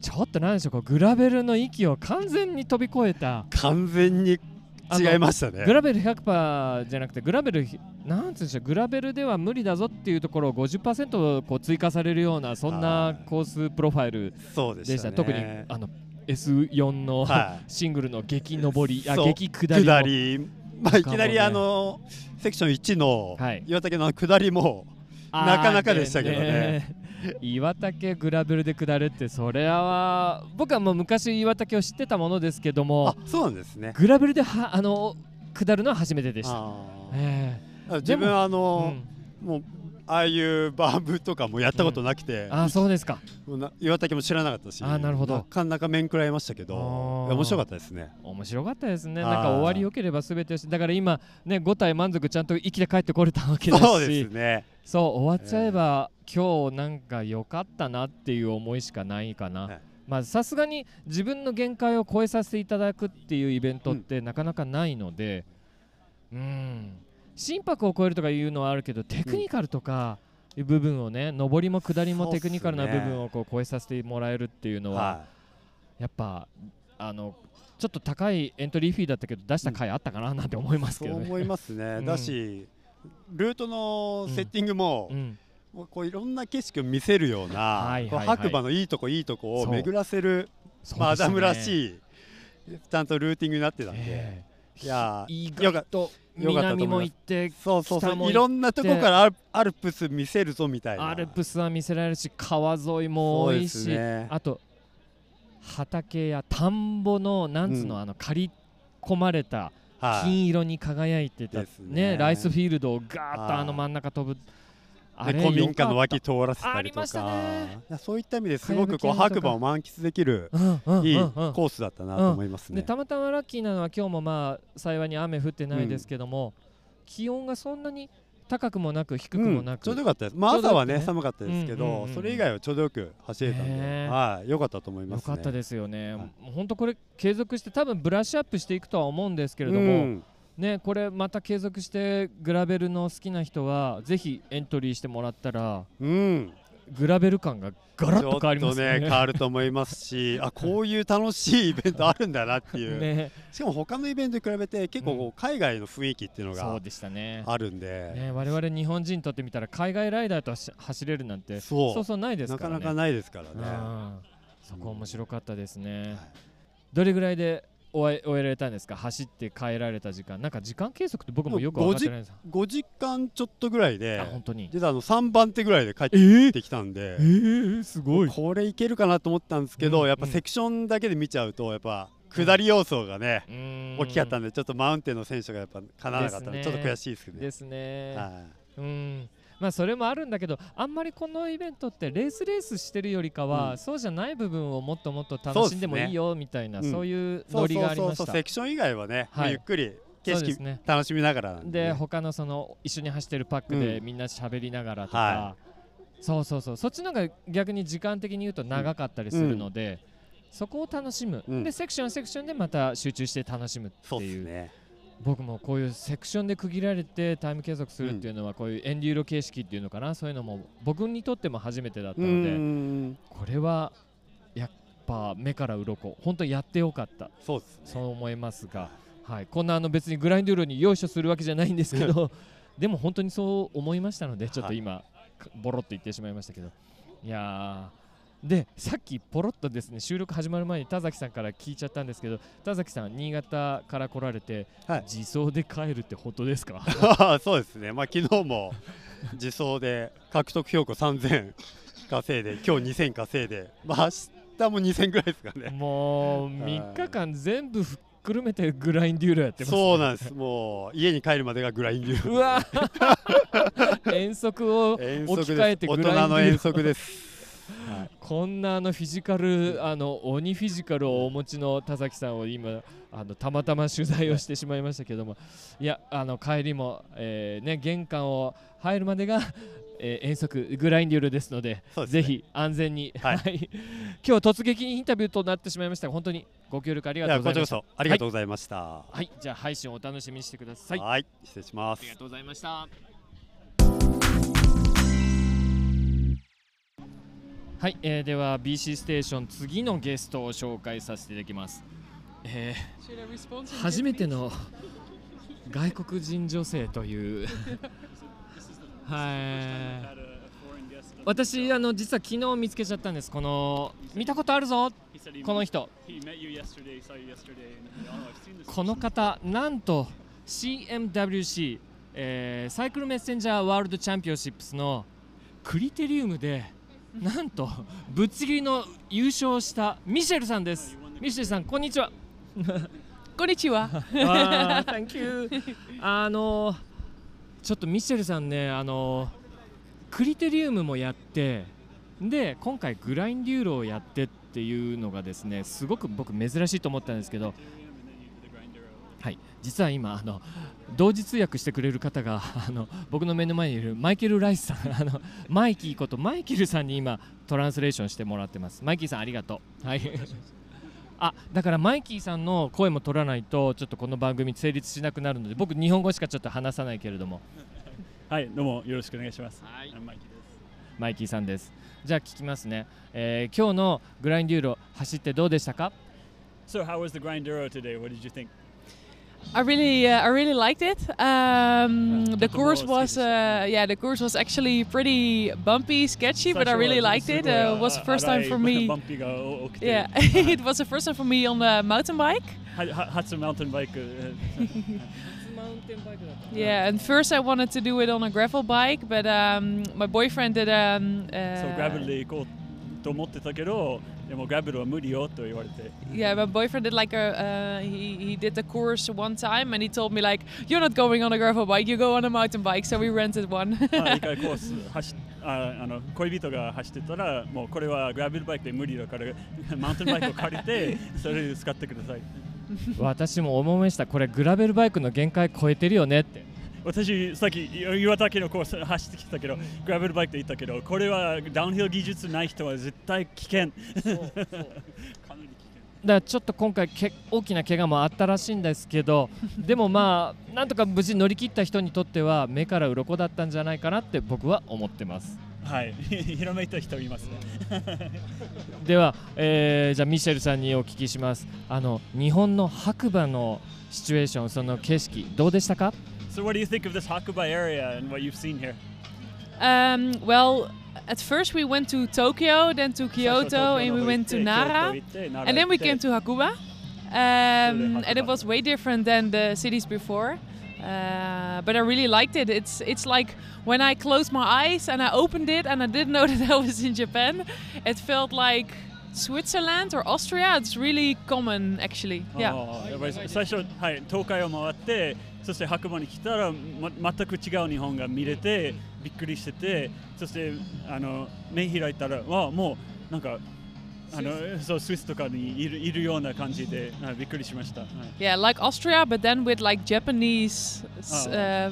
ちょっとなんでしょうこうグラベルの域を完全に飛び越えた。完全に違いましたね。グラベル100%じゃなくてグラベルひなんつうんでしょうグラベルでは無理だぞっていうところを50%こう追加されるようなそんはない。コースプロファイルででしたした。ね特にあの S4 の、はシングルの激上りあ激下りまあ、いきなりあのセクション1のはい。岩竹の下りも、なかなかでしたけどね岩竹グラベルで下るってそれは僕はもう昔岩竹を知ってたものですけどもあそうなんですね。グラベルではあの下るのは初めてでした。あえー自分あえの、うん。もうああいうバーブとかもやったことなくて、あそうですか。岩竹も知らなかったしあなるほど。なかなか面食らいましたけど面白かったですね。面白かったですね。なんか終わりよければ全てよしだから今ね5体満足ちゃんと生きて帰ってこれたわけだし。そうですね。そう終わっちゃえば、今日なんか良かったなっていう思いしかないかな、はい。まあさすがに自分の限界を超えさせていただくっていうイベントってなかなかないのでうん。心拍を超えるとかいうのはあるけどテクニカルとかいう部分をね上りも下りもテクニカルな部分をこう超えさせてもらえるっていうのは、はやっぱあのちょっと高いエントリーフィーだったけど出した回あったかななんて思いますけどね。思いますね。うん。だしルートのセッティングも、うんこういろんな景色を見せるような、はいはいはい。こう白馬のいいとこいいとこを巡らせる、まあ、アダムらしいちゃんとルーティングになってたんで、えいや意と南も行ってそういろんなとこからアルプス見せるぞみたいな。アルプスは見せられるし川沿いも多いし、ね。あと畑や田んぼのなんつうの、うん。あの刈り込まれたはい。金色に輝いてた、ですね。ライスフィールドをガーッはいとあの真ん中飛ぶ、あれで古民家の脇通らせたりとか。ね。そういった意味ですごくこう白馬を満喫できるいいうんコースだったなと思いますね。でたまたまラッキーなのは今日もまあ幸いに雨降ってないですけども、気温がそんなに高くもなく低くもなく、うんちょうどよかったです。まあ朝はね寒かったですけうんうんうんうん。どそれ以外はちょうどよく走れたんで。はい良かったと思いますね。よかったですよね、はいもう本当これ継続して多分ブラッシュアップしていくとは思うんですけれども、うんねこれまた継続してグラベルの好きな人はぜひエントリーしてもらったらうんグラベル感がガラッと変わりますねね。変わると思いますし あこういう楽しいイベントあるんだなっていう、ねしかも他のイベントに比べて結構海外の雰囲気っていうのがそうでしたね。あるんで、ね我々日本人にとってみたら海外ライダーとし走れるなんてそうそうそうないですなからね。かなかないですからね。うんそこ面白かったですね。どれぐらいで終え終えられたんですか？走って帰られた時間。なんか時間計測って僕もよく分かってないんです。5時間ちょっとぐらいであ本当に。実はあの3番手ぐらいで帰っえー、てきたんで、えー、すごい。これいけるかなと思ったんですけど、うんやっぱセクションだけで見ちゃうとやっぱ下り要素がね、大きかったんでちょっとマウンテンの選手がやっぱかなわなかったんでね。ちょっと悔しいですけどね。ですね、はうんまあそれもあるんだけどあんまりこのイベントってレースレースしてるよりかは、うん。そうじゃない部分をもっともっと楽しんでもいいよみたいなそう,、うんいうい、そうノリがありそうそうましたセクション以外はね、はい。ゆっくり景色ね。楽しみながらで。でね、他のその一緒に走ってるパックでうん。みんな喋りながらとか、はそうそうそう。そっちの方が逆に時間的に言うと長かったりするので、そこを楽しむ、うん。でセクションセクションでまた集中して楽しむってそう。でいうすね。僕もこういうセクションで区切られてタイム計測するっていうのはこういうエンデューロ形式っていうのかなそういうのも僕にとっても初めてだったうのでん。これはやっぱ目から鱗本当にやってよかった。そうですね。そう思いますが、はい、こんなあの別にグラインドゥーロに用意するわけじゃないんですけど でも本当にそう思いましたのでちょっと今、かボロっと言ってしまいましたけど。いやーでさっきポロっとですね収録始まる前に田崎さんから聞いちゃったんですけど田崎さん新潟から来られて、はい自走で帰るって本当ですか？そうですね。まあ昨日も自走で獲得標高3000稼いで、今日2000稼いで、まあ明日も2000ぐらいですかね。もう3日間全部ふっくるめてグラインデューロやってます、ね、そうなんです。もう家に帰るまでがグラインデューうわ 遠足を遠置き。換えてグラインデューロ大人の遠足です。はいこんなあのフィジカルあの鬼フィジカルをお持ちの田崎さんを今あのたまたま取材をしてしまいましたけどもいやあの帰りも、えーね、玄関を入るまでが、えー遠足グラインデュールですのでね。ぜひ安全に、はい。はい。今日突撃インタビューとなってしまいました。が本当にご協力ありがとうございました。ありがとうございました。ははい、じゃあ配信をお楽しみにしてください。い、失礼します。あり。がとうございました。はい、えーでは BC ステーション次のゲストを紹介させていただきます。えー初めての外国人女性という はい。私あの実は昨日見つけちゃったんです。この見たことあるぞこの人。この方なんと CMWC、えーサイクルメッセンジャーワールドチャンピオンシップスのクリテリウムでなんとぶっちぎりの優勝したミシェルさんです。ミシェルさんこんにちは。こんにちは。あのちょっとミシェルさんねあのクリテリウムもやってで今回グラインデューロをやってっていうのがですねすごく僕珍しいと思ったんですけどはい実は今あの同時通訳してくれる方があの僕の目の前にいるマイケル・ライスさん あのマイキーことマイケルさんに今トランスレーションしてもらってます。マイキーさんありがとう。はい。あだからマイキーさんの声も取らないとちょっとこの番組成立しなくなるので僕日本語しかちょっと話さないけれども。はい、どうもよろしくお願いします。はい。マイキーです。マイキーさんです。じゃあ聞きますね、えー今日のグラインデューロ走ってどうでしたか？So, how was the Grinduro today? What did you think? I really, uh, I really liked it. Um, yeah, the course was, uh, yeah, the course was actually pretty bumpy, sketchy, but I really liked it. Uh, it was the first time for me. Oh, yeah, uh-huh. it was the first time for me on the mountain bike. Had some mountain bike. Uh, uh, yeah, and first I wanted to do it on a gravel bike, but um, my boyfriend did. Um, so gravelly, cool. Uh, と思ってたけど、でもグラベルは無理よと言われて。yeah, my boyfriend did like a. Uh, he he did the course one time, and he told me like, "You're not going on a gravel bike. You go on a mountain bike." So we rented one. まあ、一回コース走っああの恋人が走ってたら、もうこれはグラベルバイクで無理だから、マウンテンバイクを借りて、それで使ってください。私も思いましたこれグラベルバイクの限界超えてるよねって私、さっき岩岳のコース走ってきたけど、グラベルバイクで行ったけど、これはダウンヒル技術ない人は絶対危険。だからちょっと今回け大きな怪我もあったらしいんですけど でもまあなんとか無事乗り切った人にとっては目から鱗だったんじゃないかなって僕は思ってます。はい、ひらめいた人いますね。では、えーじゃあミシェルさんにお聞きします。あの日本の白馬のシチュエーションその景色どうでしたか？So, what do you think of this Hakuba area and what you've seen here? Um, well, at first we went to Tokyo, then to Kyoto, and we went to Nara, and then we came to Hakuba. um, and it was way different than the cities before. Uh, but I really liked it. It's it's like when I closed my eyes and I opened it and I didn't know that I was in Japan. It felt like Switzerland or Austria? It's really common actually. Yeah. やっぱり最初、はい、東海を回ってそして白馬に来たら、ま、全く違う日本が見れてびっくりしててそしてあの目開いたらわあもうなんかあのそうスイスとかにいるいるような感じで、はい、びっくりしました。はい Yeah, like Austria, but then with like Japanese, Oh. uh,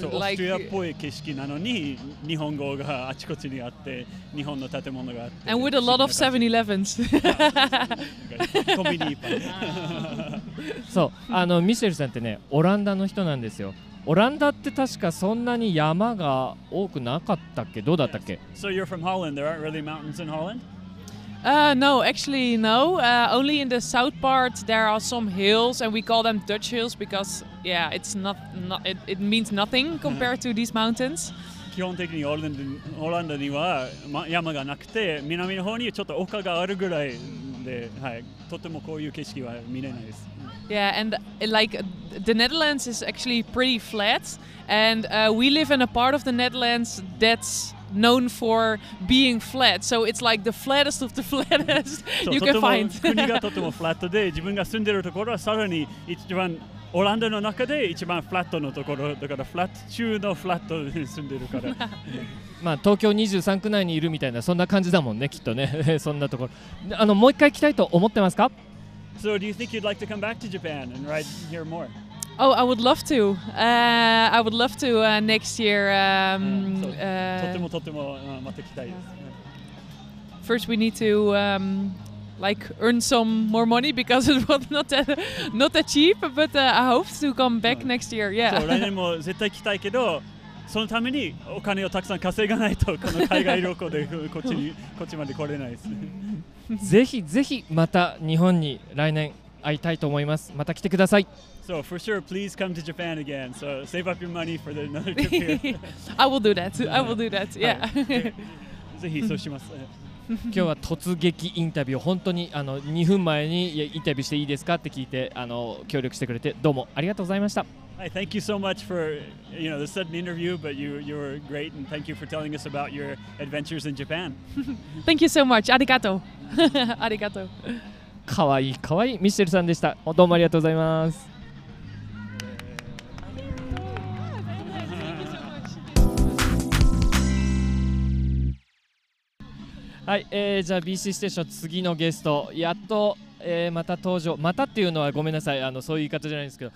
そうオース like トリアっぽい景色なのに日本語があちこちにあって日本の建物があって and with a lot of 7-Elevens. コンビニいっぱいそうあのミシェルさんってねオランダの人なんですよオランダって確かそんなに山が多くなかったっけ？どうだったっけ？So you're from Holland. There aren't really mountains in Holland? Uh, no, actually, no. Uh, only in the south part there are some hills, and we call them Dutch hills because, yeah, it's not, not it, it means nothing compared to these mountains. 基本的にオランダオランダには、ま、山がなくて南の方にちょっと丘があるぐらいで、はい、とてもこういう景色は見れないです。 Yeah, and uh, like uh, the Netherlands is actually pretty flat, and uh, we live in a part of the Netherlands that's known for being flat. So it's like the flattest of the flattest you can も find. 国がとてもフラットで自分が住んでるところはさらに一番オランダの中で一番フラットのところだからフラット中のフラットに住んでるからまあ東京23区内にいるみたいなそんな感じだもんねきっとねそんなところあのもう一回来たいと思ってますか So do you think you'd like to come back to Japan and ride here more? Oh, I would love to. Uh, I would love to uh, next year. Um, uh, もとてもあまた来たいです。first, we need to um, like earn some more money because it was not that not that cheap. But uh, I hope to come back next year. そう来 Yeah. 年も絶対来たいけどそのためにお金をたくさん稼がないとこの海外旅行でこっちにこっちまで来れないですね。ぜひぜひまた日本に来年会いたいと思いますまた来てください So for sure, please come to Japan again. So save up your money for the another trip here. I will do that. I will do that. Yeah. ぜひそうします。今日は突撃インタビュー本当にあの2分前にいやインタビューしていいですかって聞いてあの協力してくれてどうもありがとうございました Hi, thank you so much for you know the sudden interview, but you you were great, and thank you for telling us about your adventures in Japan. Thank you so much. Arigato. Arigato. かわいいかわいいミッシェルさんでしたどうもありがとうございますはい、えー、じゃあ BC ステーション次のゲストやっと、えー、また登場。またっていうのはごめんなさい。あのそういう言い方じゃないんですけど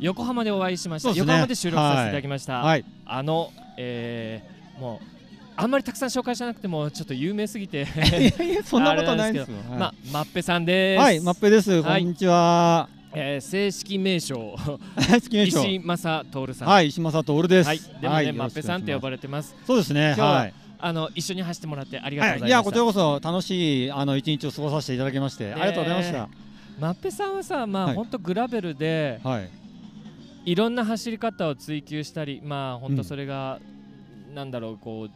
横浜でお会いしました、ね。横浜で収録させていただきました、はい。あの、えー、もうあんまりたくさん紹介しなくてもちょっっと有名すぎて。そんなことないですよ。あれなんけどまあマッペさんです。はい、マッペです。こはい。んにちは。えー 正式名称。石井正徹さん。はい、石正徹です。はい。でもね、はいマッペさんって呼ばれれてます。そうですね。はい。あの一緒に走ってもらってありがとうはい、ございました、い。や、こちらこそ楽しいあの一日を過ごさせていただきまして、ありがとうございました。マッペさんはさまあ、はい。本当グラベルではい。いろんな走り方を追求したりまあ本当うん。それが、なんだろうこう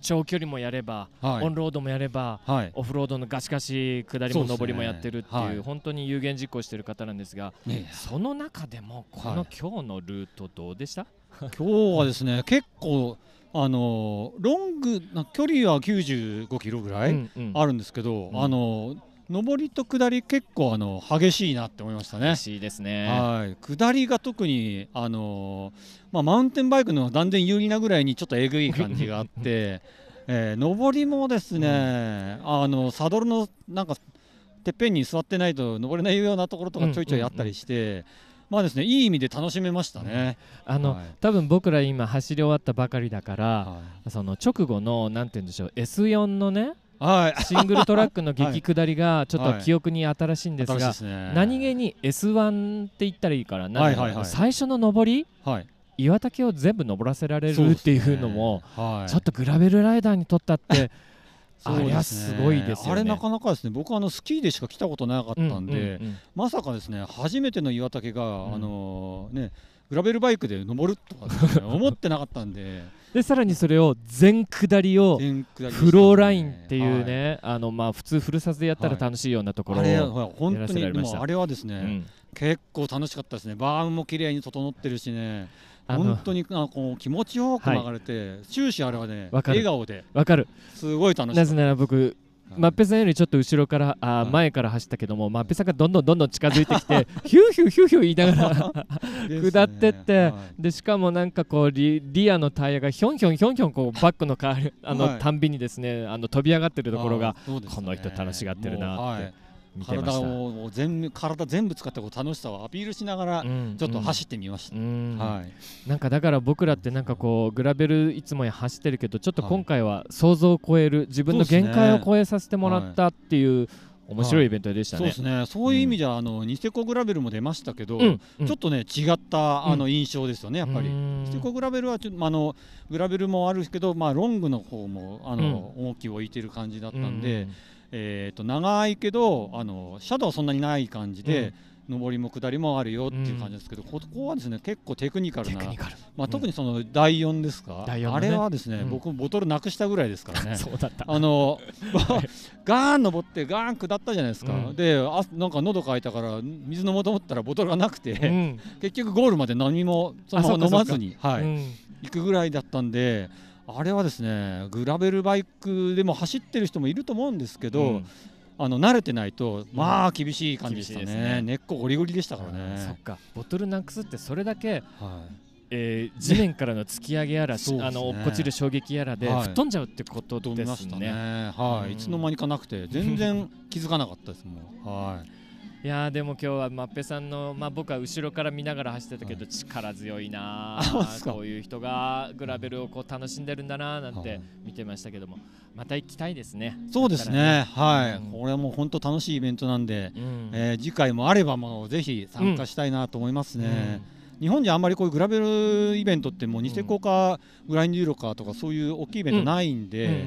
長距離もやれば、はい。オンロードもやればはい。オフロードのガシガシ下りも上りもやってるっていうはい。本当に有言実行してる方なんですがねその中でもこのはい。今日のルートどうでした、今日はですね、結構あのロングな距離は95キロぐらいうんうんあるんですけど、うんあの上りと下り結構あの激しいなって思いましたね嬉。しいですね。はい、下りが特に、あのまあ、マウンテンバイクの断然有利なぐらいにちょっとえぐい感じがあって、えー上りもですね、あのサドルのなんかてっぺんに座ってないと登れないようなところとかちょいちょいあったりして、まあですねいい意味で楽しめましたね。あの、はい。多分僕ら今走り終わったばかりだから、はその直後のなんて言うんでしょう S4 のねい、はい、シングルトラックの激 下りがちょっはい。と記憶に新しいんですが、ですね。何気に S1 って言ったらいいからな、はいはいはい。最初の上りはい、岩岳を全部登らせられるっていうのも、ねはい、ちょっとグラベルライダーにとったって ありゃすごいですよね。あれなかなかですね僕はあのスキーでしか来たことなかったんで、まさかですね初めての岩岳が、ん。あのねグラベルバイクで登るとか 思ってなかったんで。でさらにそれを全下りをフローラインっていうね、あのまあ普通フルサスでやったら楽しいようなところをあれやは本当にあれはですね、うん。結構楽しかったですね。バーンも綺麗に整ってるしね本当にあこう気持ちよく曲がれて、終始あれはね笑顔で。わかる。すごい楽しかった。なぜなら僕マッペさんよりちょっと後ろからあー前から走ったけども、マッペさんがどんどんどんどん近づいてきて ヒューヒューヒューヒュー言いながら 下ってって、はでしかもなんかこうリリアのタイヤがひょんひょんひょんひょんこうバックのかあの、はい。たんびにですねあの飛び上がってるところがね。この人楽しがってるなって。体を全部体全部使ってこう楽しさをアピールしながらうんちょっと走ってみました、うん。はい。なんかだから僕らってなんかこうグラベルいつも走ってるけどちょっと今回は想像を超える自分の限界を超えさせてもらったっていう面白いイベントでしたね。そうですね。そういう意味じゃ、あのニセコグラベルも出ましたけど、うん。うん。ちょっとね違ったあのうん印象ですよねやっぱり、うん。ニセコグラベルはちょっと、まあ、あのグラベルもあるけど、まあ、ロングの方もあの、重きを置いてる感じだったんで、うんえー、と長いけどあのシャドウはそんなにない感じで、上りも下りもあるよっていう感じですけど、ここはですね結構テクニカルなテクニカル。まあ、特にその第4ですか、あれはですね、うん。僕ボトルなくしたぐらいですからね。そうだった。あの ガーン登ってガーン下ったじゃないですか、うん。であなんか喉乾いたから水飲もうと思ったらボトルがなくて、うん。結局ゴールまで何もそのまま飲まずに、はい。うん。行くぐらいだったんであれはですねグラベルバイクでも走ってる人もいると思うんですけど、うんあの慣れてないとまあ厳しい感じでしたね,、ね根っこゴリゴリでしたからね。そっかボトルなくすってそれだけ、はいえー地面からの突き上げやら、ねあの落っこちる衝撃やらで、はい吹っ飛んじゃうってことでますね。ね。はい、うんいつの間にかなくて全然気づかなかったですもん。はい。いやーでも今日はマッペさんの、まあ、僕は後ろから見ながら走ってたけど、力強いなこういう人がグラベルをこう楽しんでるんだななんて見てましたけどもまた行きたいですね。そうですね。はい、うん。これはもう本当楽しいイベントなんで、うん。えー次回もあればもうぜひ参加したいなと思いますね。日本じゃあんまりこういうグラベルイベントってもうニセコかグラインデューロかとかそういう大きいイベントないんで、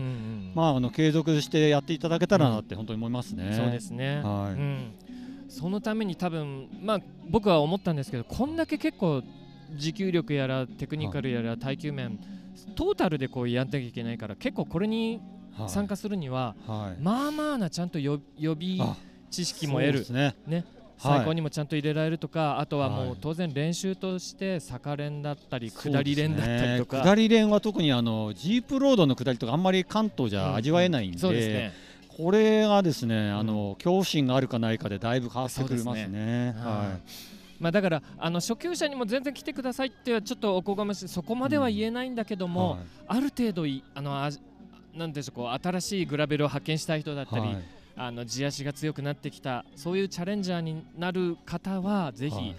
まああの継続してやっていただけたらなって本当に思いますね。そうですね、はい。うん、そのために多分、まあ、僕は思ったんですけどこんだけ結構持久力やらテクニカルやら耐久面トータルでこうやんなきゃいけないから結構これにはい参加するには、はい。まあまあなちゃんと予予備あ知識も得る。ね。ね。はい。最高にもちゃんと入れられるとか、あとはもはい。う当然練習として坂練だったり下り練だったりとか、下り練は特にあのジープロードの下りとかあんまり関東じゃ味わえないんで、そうですねこれがですね、あの恐怖心があるかないかでだいぶ変わってくれますね。はい。はまあ、だからあの初級者にも全然来てくださいってはちょっとおこがましいそこまでは言えないんだけどい。も、はい。ある程度いあのあなんでしょうこう新しいグラベルを発見したい人だったり、はい。あの地足が強くなってきたそういうチャレンジャーになる方はぜひはい。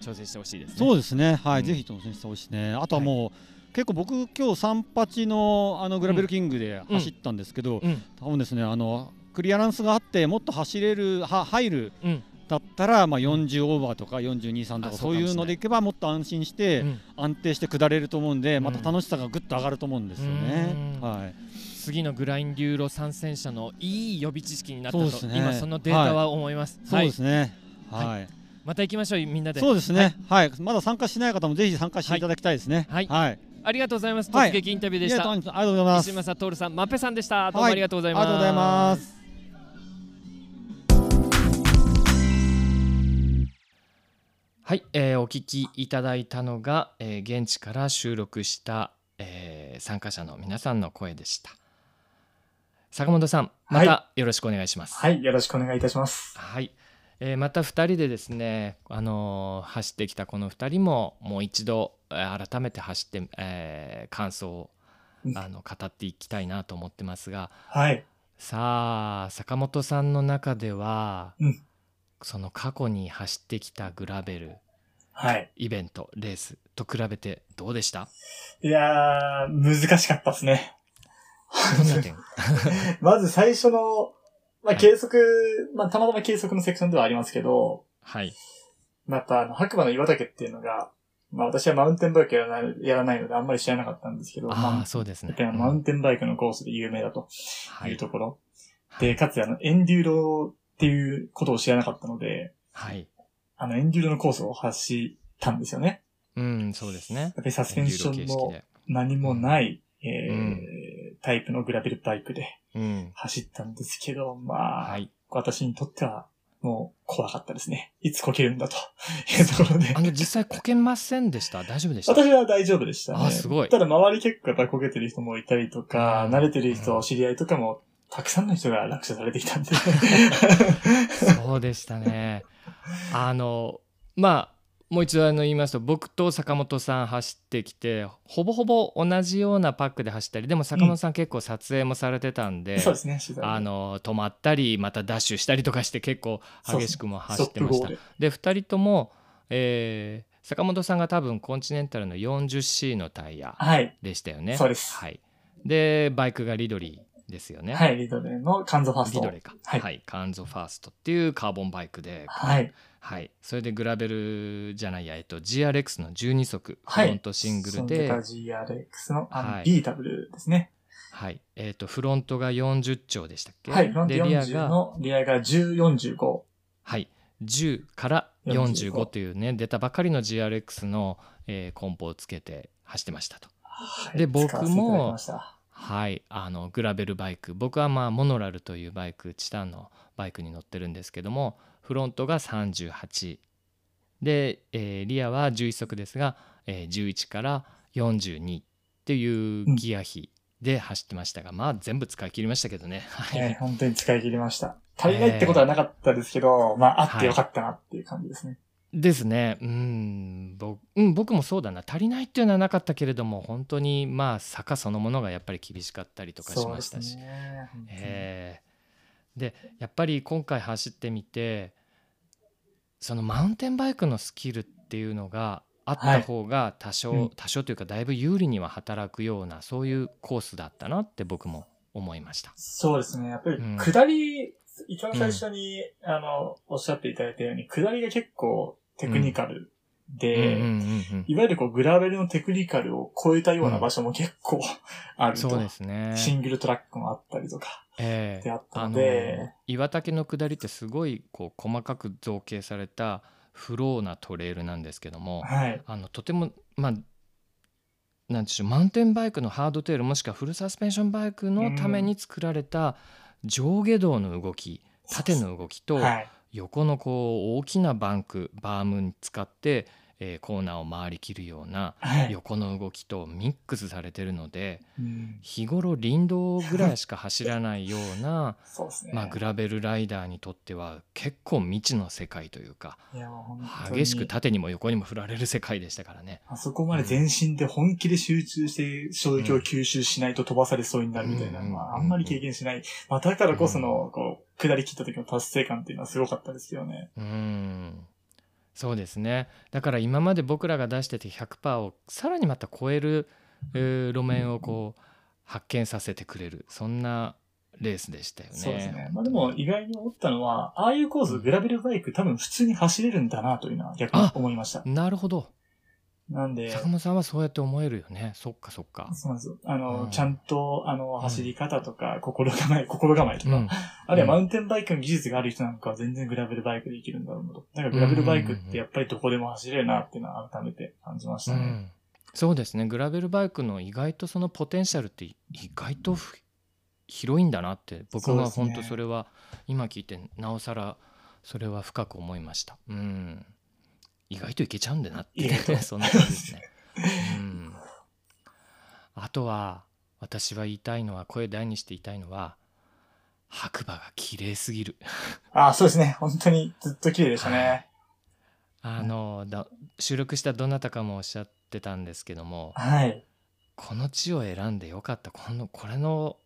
挑戦してほしいですね。そうですね、はい、うん。ぜひ挑戦してほしいね。あとはもう、結構僕今日三八のあのグラベルキングで走ったんですけど、うん多分ですねあのクリアランスがあってもっと走れるは入るうんだったらまあ40オーバーとか42、3とあかそうかもしれないそういうのでいけばもっと安心してうん安定して下れると思うんで、うんまた楽しさがぐっと上がると思うんですよね。うんはい。次のグラインデューロ参戦者のいい予備知識になったと、ね今そのデータは思います。そうですね、ね。はいはい。また行きましょうみんなで。そうですね。はい。まだ参加しない方もぜひ参加していただきたいですね。はいはい。ありがとうございます。はい突撃インタビューでした。いやどうもありがとうございます。石正徹さん、マッペさんでした。どうもありがとうございます。ありがとうございます。はい、えーお聞きいただいたのが、えー現地から収録した、えー参加者の皆さんの声でした。坂本さん、まはたよろしくお願いします。はい、よろしくお願いいたします。はい、えーまた2人でですね、あのー走ってきたこの2人ももう一度、えー改めて走って、えー感想をうん。あの語っていきたいなと思ってますが。はい。さあ坂本さんの中では、うん。その過去に走ってきたグラベルはい。イベントレースと比べてどうでした？いやー、難しかったですね。まず最初の、まあ、計測、まあ、たまたま計測のセクションではありますけど、はい。また、あの、白馬の岩岳っていうのが、まあ、私はマウンテンバイクやらない、やらないのであんまり知らなかったんですけど、まあああ、そうですね、マウンテンバイクのコースで有名だとはいいうところ。で、かつ、あの、エンデューロっていうことを知らなかったので、はいあの、エンデューロのコースを走ったんですよね。うんそうですねやっぱりサスペンションのエンデューロ形式で何もない、えーうんタイプのグラベルバイクでうん。走ったんですけど、まあ、はい。私にとってはもう怖かったですね。いつこけるんだというところであ。の、実際こけませんでした？大丈夫でした？私は大丈夫でしたね。あすごいただ周り結構やっぱりこけてる人もいたりとか、うん慣れてる人、うん知り合いとかも、たくさんの人が落車されてきたんで。そうでしたね。あの、まあ、もう一度あの言いますと僕と坂本さん走ってきてほぼほぼ同じようなパックで走ったりでも坂本さん結構撮影もされてたんで、そうですね、あの止まったりまたダッシュしたりとかして結構激しくも走ってました。ストップゴーで2人とも、えー坂本さんが多分コンチネンタルの 40C のタイヤはい。でしたよね。そうですはい、でバイクがリドリーですよね。はい、リドレーのカンゾファースト。リドレーか。ははいい、カンゾファーストっていうカーボンバイクで、はい。はい、それでグラベルじゃないや、えっと、GRX の12速フはい。ロントシングルで、その GRX のアはい。ですね。はい、えっと、フロントが40丁でしたっけ？はい、フロントで、リア40が、の、リアが10、45。はい、10から45 45というね、出たばかりの GRX の、えーコンポをつけて走ってましたと。はい。で僕もはい、あのグラベルバイク。僕はまあモノラルというバイクチタンのバイクに乗ってるんですけどもフロントが38で、えーリアは11速ですが、えー11から42っていうギア比で走ってましたが、まあ全部使い切りましたけどね。はいえー本当に使い切りました。足りないってことはなかったですけど、まあ、あってよかったなっていう感じですね。ですね。うん僕うん、僕もそうだな。足りないっていうのはなかったけれども、本当にまあ坂そのものがやっぱり厳しかったりとかしましたし。ね。えーでやっぱり今回走ってみてそのマウンテンバイクのスキルっていうのがあった方が多少、うん多少というかだいぶ有利には働くようなそういうコースだったなって僕も思いました。そうですね。やっぱりうん、下り、一番最初に、あの、おっしゃっていただいたように、下りが結構テクニカルで、うんうんうんうんいわゆるこう、グラベルのテクニカルを超えたような場所も結構 あると。そうですね。シングルトラックもあったりとか。ええであったあのので岩竹の下りってすごいこう細かく造形されたフローなトレイルなんですけども、はい。あのとてもまあなんでしょうマウンテンバイクのハードテールもしくはフルサスペンションバイクのために作られた上下動の動き縦の動きとはい。横のこう大きなバンクバームに使って、えーコーナーを回りきるようなはい。横の動きとミックスされてるのでうん日頃林道ぐらいしか走らないような ね。まあグラベルライダーにとっては結構未知の世界というか激しく縦にも横にも振られる世界でしたからね。あそこまで全身で本気で集中して衝撃を吸収しないと飛ばされそうになるみたいなのはうんあんまり経験しない。まあだからこその、こう、下り切った時の達成感っていうのはすごかったですよね。うーんそうですねだから今まで僕らが出してて100%をさらにまた超える、えー路面をこう発見させてくれるそんなレースでしたよね。そうですね。まあでも意外に思ったのは、ああいうコース、グラベルバイク多分普通に走れるんだなというのは逆に思いました。なるほどなんで、坂本さんはそうやって思えるよねそっかそっか。そうなんですよ。あの、うんちゃんと、あの、走り方とか、心構え、心構えとか、うんあるいはマウンテンバイクの技術がある人なんかは全然グラベルバイクでいけるんだろうなと。だからグラベルバイクってやっぱりどこでも走れるなっていうのは改めて感じましたね。うんそうですねグラベルバイクの意外とそのポテンシャルって意外とふ広いんだなって僕は本当それは今聞いてなおさらそれは深く思いました。うん意外といけちゃうんだなって そんな感じですね。うん、あとは私は言いたいのは声大にして言いたいのは白馬が綺麗すぎる。ああ、そうですね。本当にずっと綺麗でしたね。あのだ収録したどなたかもおっしゃってたんですけどもはい。この地を選んでよかったこのこれの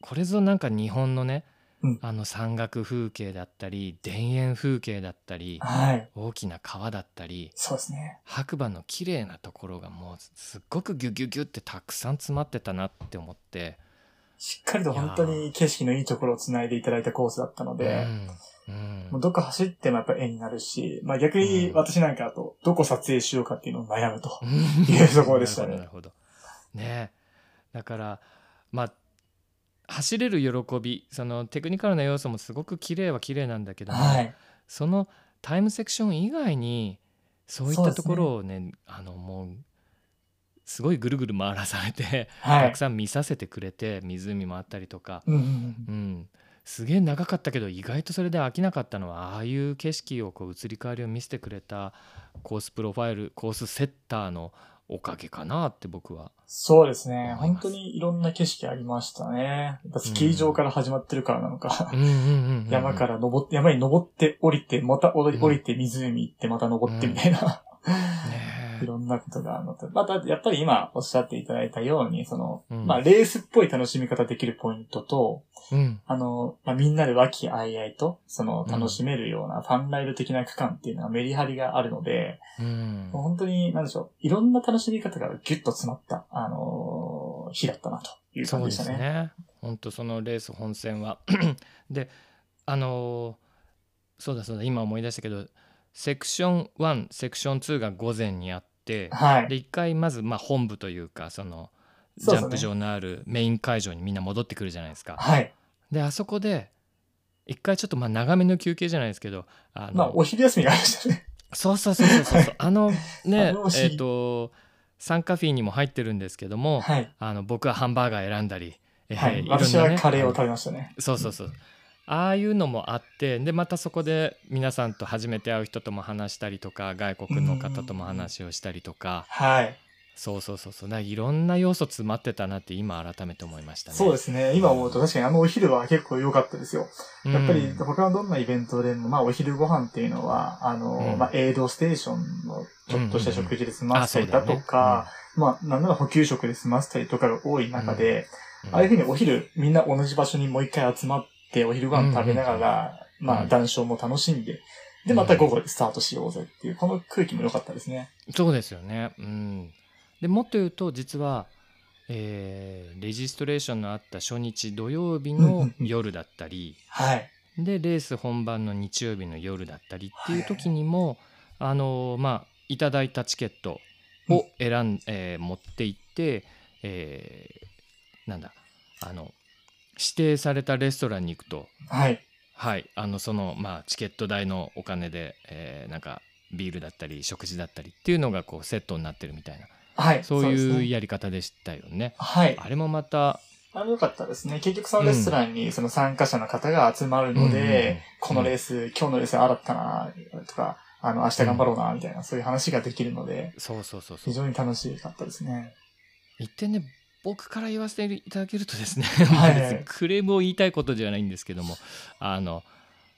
これぞなんか日本のね、うん。あの山岳風景だったり田園風景だったりはい。大きな川だったりそうですね。白馬の綺麗なところがもうすっごくギュギュギュってたくさん詰まってたなって思って、しっかりと本当に景色のいいところを繋いでいただいたコースだったのうで、んうん。もうどこ走ってもやっぱ絵になるし、まあ逆にうん。私なんかだと、どこ撮影しようかっていうのを悩むと。うん。いうところでしたね。なるほど。ねえ。だからまあ走れる喜びそのテクニカルな要素もすごく綺麗は綺麗なんだけども、はい。そのタイムセクション以外にそういったところをねあのもうすごいぐるぐる回らされて、はいたくさん見させてくれて湖もあったりとか、うんうん、すげえ長かったけど意外とそれで飽きなかったのはああいう景色をこう移り変わりを見せてくれたコースプロファイルコースセッターのおかげかなって僕は。そうですね。本当にいろんな景色ありましたね。やっぱスキー場から始まってるからなのか。うんうんうんうん山から登って、山に登って降りて、また降りて湖行って、また登ってみたいな、ねいろんなことがあるのと。また、やっぱり今おっしゃっていただいたように、その、うんまあ、レースっぽい楽しみ方できるポイントと、うんあの、まあ、みんなで和気あいあいと、その、楽しめるようなファンライド的な区間っていうのはメリハリがあるので、うんもう本当に、なんでしょう、いろんな楽しみ方がギュッと詰まった、あのー日だったなというそうで感じでしたね。すね。本当そのレース本戦は であのーそうだそうだ今思い出したけどセクション1セクション2が午前にあって、はいで一回まずまあ本部というかそのジャンプ場のあるメイン会場にみんな戻ってくるじゃないですか。はい。であそこで一回ちょっとまあ長めの休憩じゃないですけどあの、まあ、お昼休みがありましたね。そうそうそうそうそうあのねえっ、と参加フィーにも入ってるんですけども、はい。あの僕はハンバーガー選んだり、えーはい。ろんなね私はカレーを食べましたね。そうそうそう。ああいうのもあってでまたそこで皆さんと初めて会う人とも話したりとか外国の方とも話をしたりとか。はい。そうそうそうそう。いろんな要素詰まってたなって今改めて思いましたね。そうですね。今思うと確かにあのお昼は結構良かったですよ。うん。やっぱり他のどんなイベントでも、まあお昼ご飯っていうのは、あの、うん。まあエイドステーションのちょっとした食事で済ませたりだうん。うん。うんとか、まあなんなら補給食で済ませたりとかが多い中で、うん。ああいうふうにお昼みんな同じ場所にもう一回集まってお昼ご飯食べながら、まあうん談笑も楽しんで、でまた午後でスタートしようぜっていう、この空気も良かったですね。そうですよね。うん、でもっと言うと実は、えーレジストレーションのあった初日土曜日の夜だったりはい。でレース本番の日曜日の夜だったりっていう時にも、あのまあいただいたチケットを選ん、えー持って行って、えーなんだあの指定されたレストランに行くとはい。はいあのそのまあチケット代のお金で、えーなんかビールだったり食事だったりっていうのがこうセットになってるみたいなはい。そういうやり方でしたよね。はい。あれもまたあれ良かったですね。結局そのレストランにその参加者の方が集まるので、うんこのレース、今日のレースああだったな、とか、あの、明日頑張ろうな、みたいな、そういう話ができるので、そうそうそうそう非常に楽しかったですね。一点ね僕から言わせていただけるとですね、はい クレームを言いたいことじゃないんですけどもあの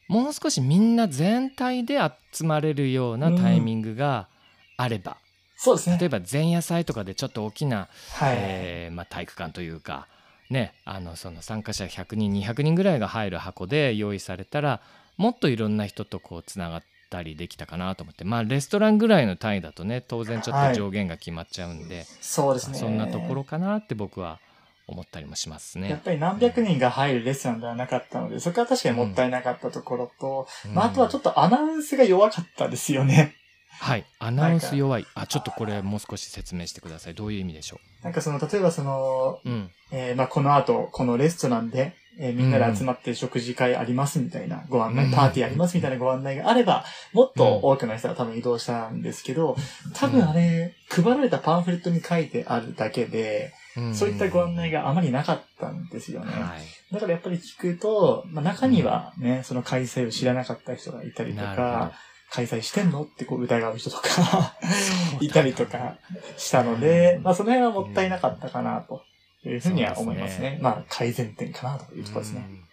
もう少しみんな全体で集まれるようなタイミングがあれば、そうですね。例えば前夜祭とかでちょっと大きな、はい。えーまあ、体育館というか、ね、あのその参加者100人200人ぐらいが入る箱で用意されたらもっといろんな人とこうつながったりできたかなと思ってまあレストランぐらいの単位だとね当然ちょっと上限が決まっちゃうんで、そうですね。そんなところかなって僕は思ったりもしますね。やっぱり何百人が入るレストランではなかったので、そこは確かにもったいなかったところと、うんまあ、あとはちょっとアナウンスが弱かったですよね。はい、アナウンス弱い。あ、ちょっとこれもう少し説明してください。どういう意味でしょなんかその、例えばその、う。うん。えーまあ、この後、このレストランで、えーみんなで集まって食事会ありますみたいなご案内、うんパーティーありますみたいなご案内があれば、もっと多くの人が多分移動したんですけど、多分あれ、配られたパンフレットに書いてあるだけで、うん。そういったご案内があまりなかったんですよね。はい。だからやっぱり聞くと、まあ、中にはね、その開催を知らなかった人がいたりとか、開催してんのってこう疑う人とか いたりとかしたので、まあその辺はもったいなかったかなというふうには思いますね。すねまあ改善点かなというところですね。うん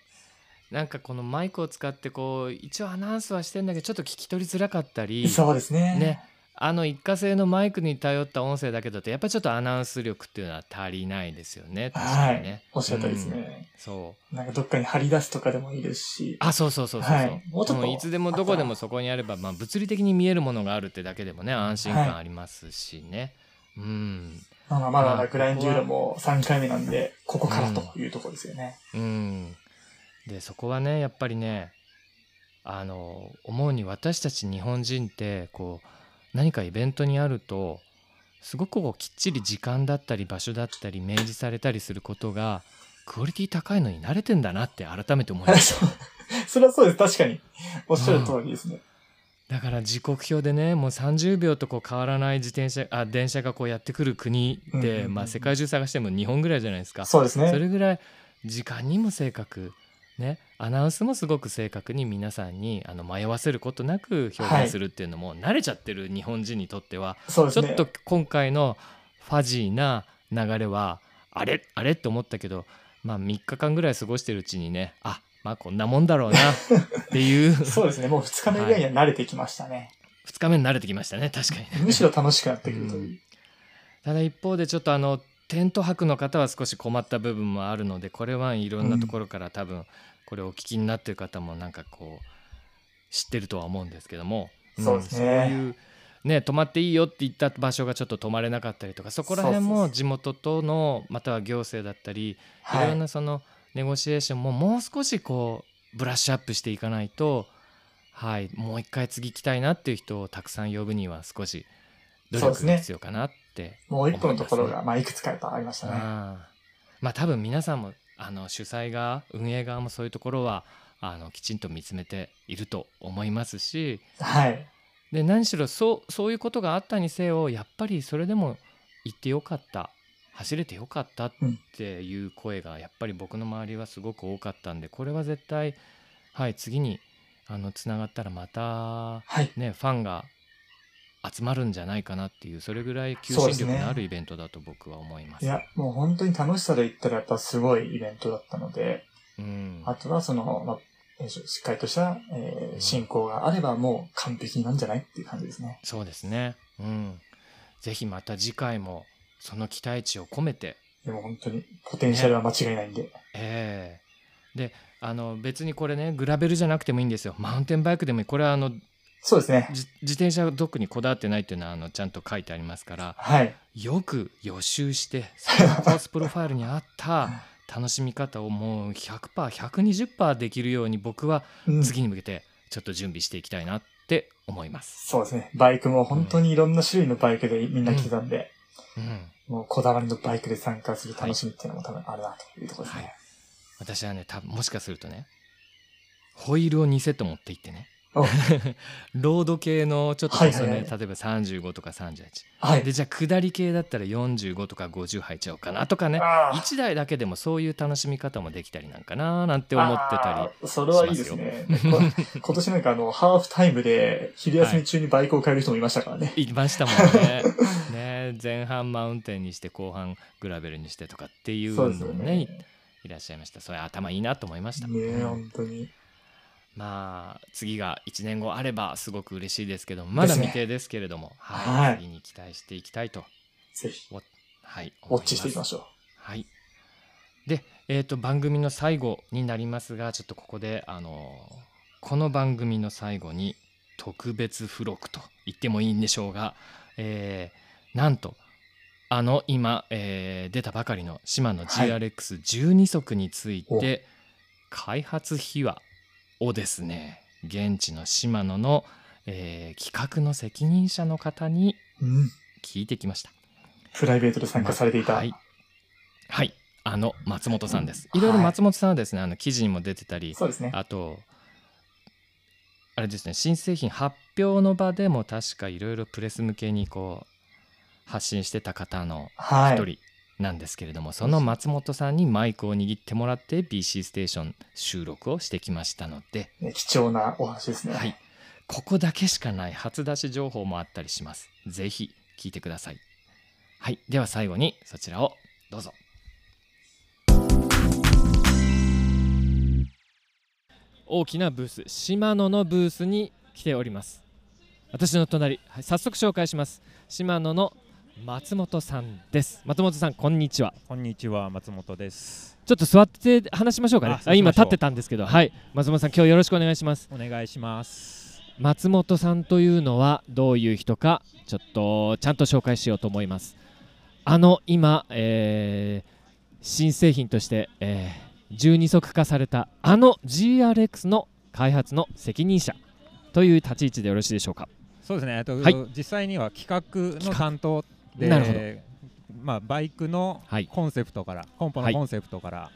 なんかこのマイクを使ってこう一応アナウンスはしてんだけどちょっと聞き取りづらかったりそうですね。ねあの一過性のマイクに頼った音声だけだとやっぱりちょっとアナウンス力っていうのは足りないですよね確かはいにね。。おっしゃったですうんね。そうなんかどっかに貼り出すとかでもいいですし。あそうそうそうそうそう、はいもうちょっといつでもどこでもそこにあれば、まあ、物理的に見えるものがあるってだけでもね安心感ありますしね、うんまあまだままあだグラインデューロも3回目なんで、ここからというところですよね。うんでそこはねやっぱりねあの思うに私たち日本人ってこう何かイベントにあるとすごくこうきっちり時間だったり場所だったり明示されたりすることがクオリティ高いのに慣れてんだなって改めて思いました それはそうです。確かに。おっしゃる通りですね。だから時刻表でねもう30秒とこう変わらない自転車あ電車がこうやってくる国うんうんで、うんうんまあ、世界中探しても日本ぐらいじゃないですか。そうですね。それぐらい時間にも正確ねアナウンスもすごく正確に皆さんにあの迷わせることなく表現するっていうのも、慣れちゃってる日本人にとってはそうですね。ちょっと今回のファジーな流れはあれあれって思ったけどまあ3日間ぐらい過ごしてるうちにねあまあこんなもんだろうな っていうそうですね。もう2日目ぐらいには慣れてきましたね。2日目に慣れてきましたね確かにね。むしろ楽しくなってくるという。ただ一方でちょっとあのテント泊の方は少し困った部分もあるのでこれはいろんなところから多分これをお聞きになってる方もなんかこう知ってるとは思うんですけども、んそうですねそういうね泊まっていいよって言った場所がちょっと泊まれなかったりとかそこら辺も地元とのまたは行政だったりいろんはい。なそのネゴシエーションももう少しこうブラッシュアップしていかないとはいもう一回次来たいなっていう人をたくさん呼ぶには少し努そうですね力が必要かなってもう一個のところが、まあ、いくつかやっぱありましたね。ああまあ多分皆さんもあの主催側運営側もそういうところはあのきちんと見つめていると思いますしはい。で何しろそうそういうことがあったにせよやっぱりそれでも行ってよかった走れてよかったっていう声がやっぱり僕の周りはすごく多かったんでこれは絶対はい次にあのつながったらまたはい。ねファンが集まるんじゃないかなっていうそれぐらい求心力のあるイベントだと僕は思います。いや、もう本当に楽しさで言ったらやっぱすごいイベントだったので、うんあとはその、まあ、しっかりとした、えー進行があればもう完璧なんじゃないっていう感じですね。そうですね。うん。ぜひまた次回もその期待値を込めて、でも本当にポテンシャルは間違いないんで。ええで、あの別にこれね、グラベルじゃなくてもいいんですよ。マウンテンバイクでもいい。これはあのそうですね。じ自転車が特にこだわってないっていうのはあのちゃんと書いてありますから、はい。よく予習して、そのコースプロファイルに合った楽しみ方をもう100%、120%できるように僕はうん次に向けてちょっと準備していきたいなって思います。そうですね。バイクも本当にいろんな種類のバイクでみんな来てたんで、うん。もうこだわりのバイクで参加する楽しみっていうのも多分あるなというところですね。はい私はね多分もしかするとねホイールを2セット持って行ってねお ロード系のちょっとはい細め、はいはい例えば35とか38はい。でじゃあ下り系だったら45とか50入っちゃおうかなとかねあー1台だけでもそういう楽しみ方もできたりなんかななんて思ってたあーそれはいいですね。こ 今年なんかあの、ハーフタイムで昼休み中にバイクを買える人もいましたからね。り いましたもんねね前半マウンテンにして後半グラベルにしてとかっていうのもねね。いらっしゃいました。それ頭いいなと思いました、ね本当に。まあ次が1年後あればすごく嬉しいですけどもまだ未定ですけれども、はい。はい次に期待していきたいと、ぜひ、はい、ウォッチしていきまししょう。はい、で、えー、と番組の最後になりますがちょっとここで、あのーこの番組の最後に特別付録と言ってもいいんでしょうが、えーなんとあの今、えー出たばかりのシマノ GRX12 足について、開発秘話をですね現地のシマノの、えー企画の責任者の方にうん。聞いてきました。プライベートで参加されていた。はい、はい、あの松本さんです。うんいろいろ松本さんはですね、あの記事にも出てたり、そうですね。あとあれですね、新製品発表の場でも確かいろいろプレス向けにこう発信してた方のはい。一人なんですけれども、その松本さんにマイクを握ってもらって BC ステーション収録をしてきましたので、ね貴重なお話ですね。はい、ここだけしかない初出し情報もあったりします。ぜひ聞いてください。はい、では最後にそちらをどうぞ。大きなブース、シマノのブースに来ております。私の隣、はい、早速紹介します。シマノの松本さんです。松本さん、こんにちは。こんにちは、松本です。ちょっと座って話しましょうかね。あ今立ってたんですけど、はい、松本さん、今日よろしくお願いします。お願いします。松本さんというのはどういう人かちょっとちゃんと紹介しようと思いますあの今、えー新製品として、えー12足化されたあの GRX の開発の責任者という立ち位置でよろしいでしょうかそうですね。えっと、はい実際には企画の担当で、なるほど。まあバイクのはい。コンセプトから、コンポはいのコンセプトから、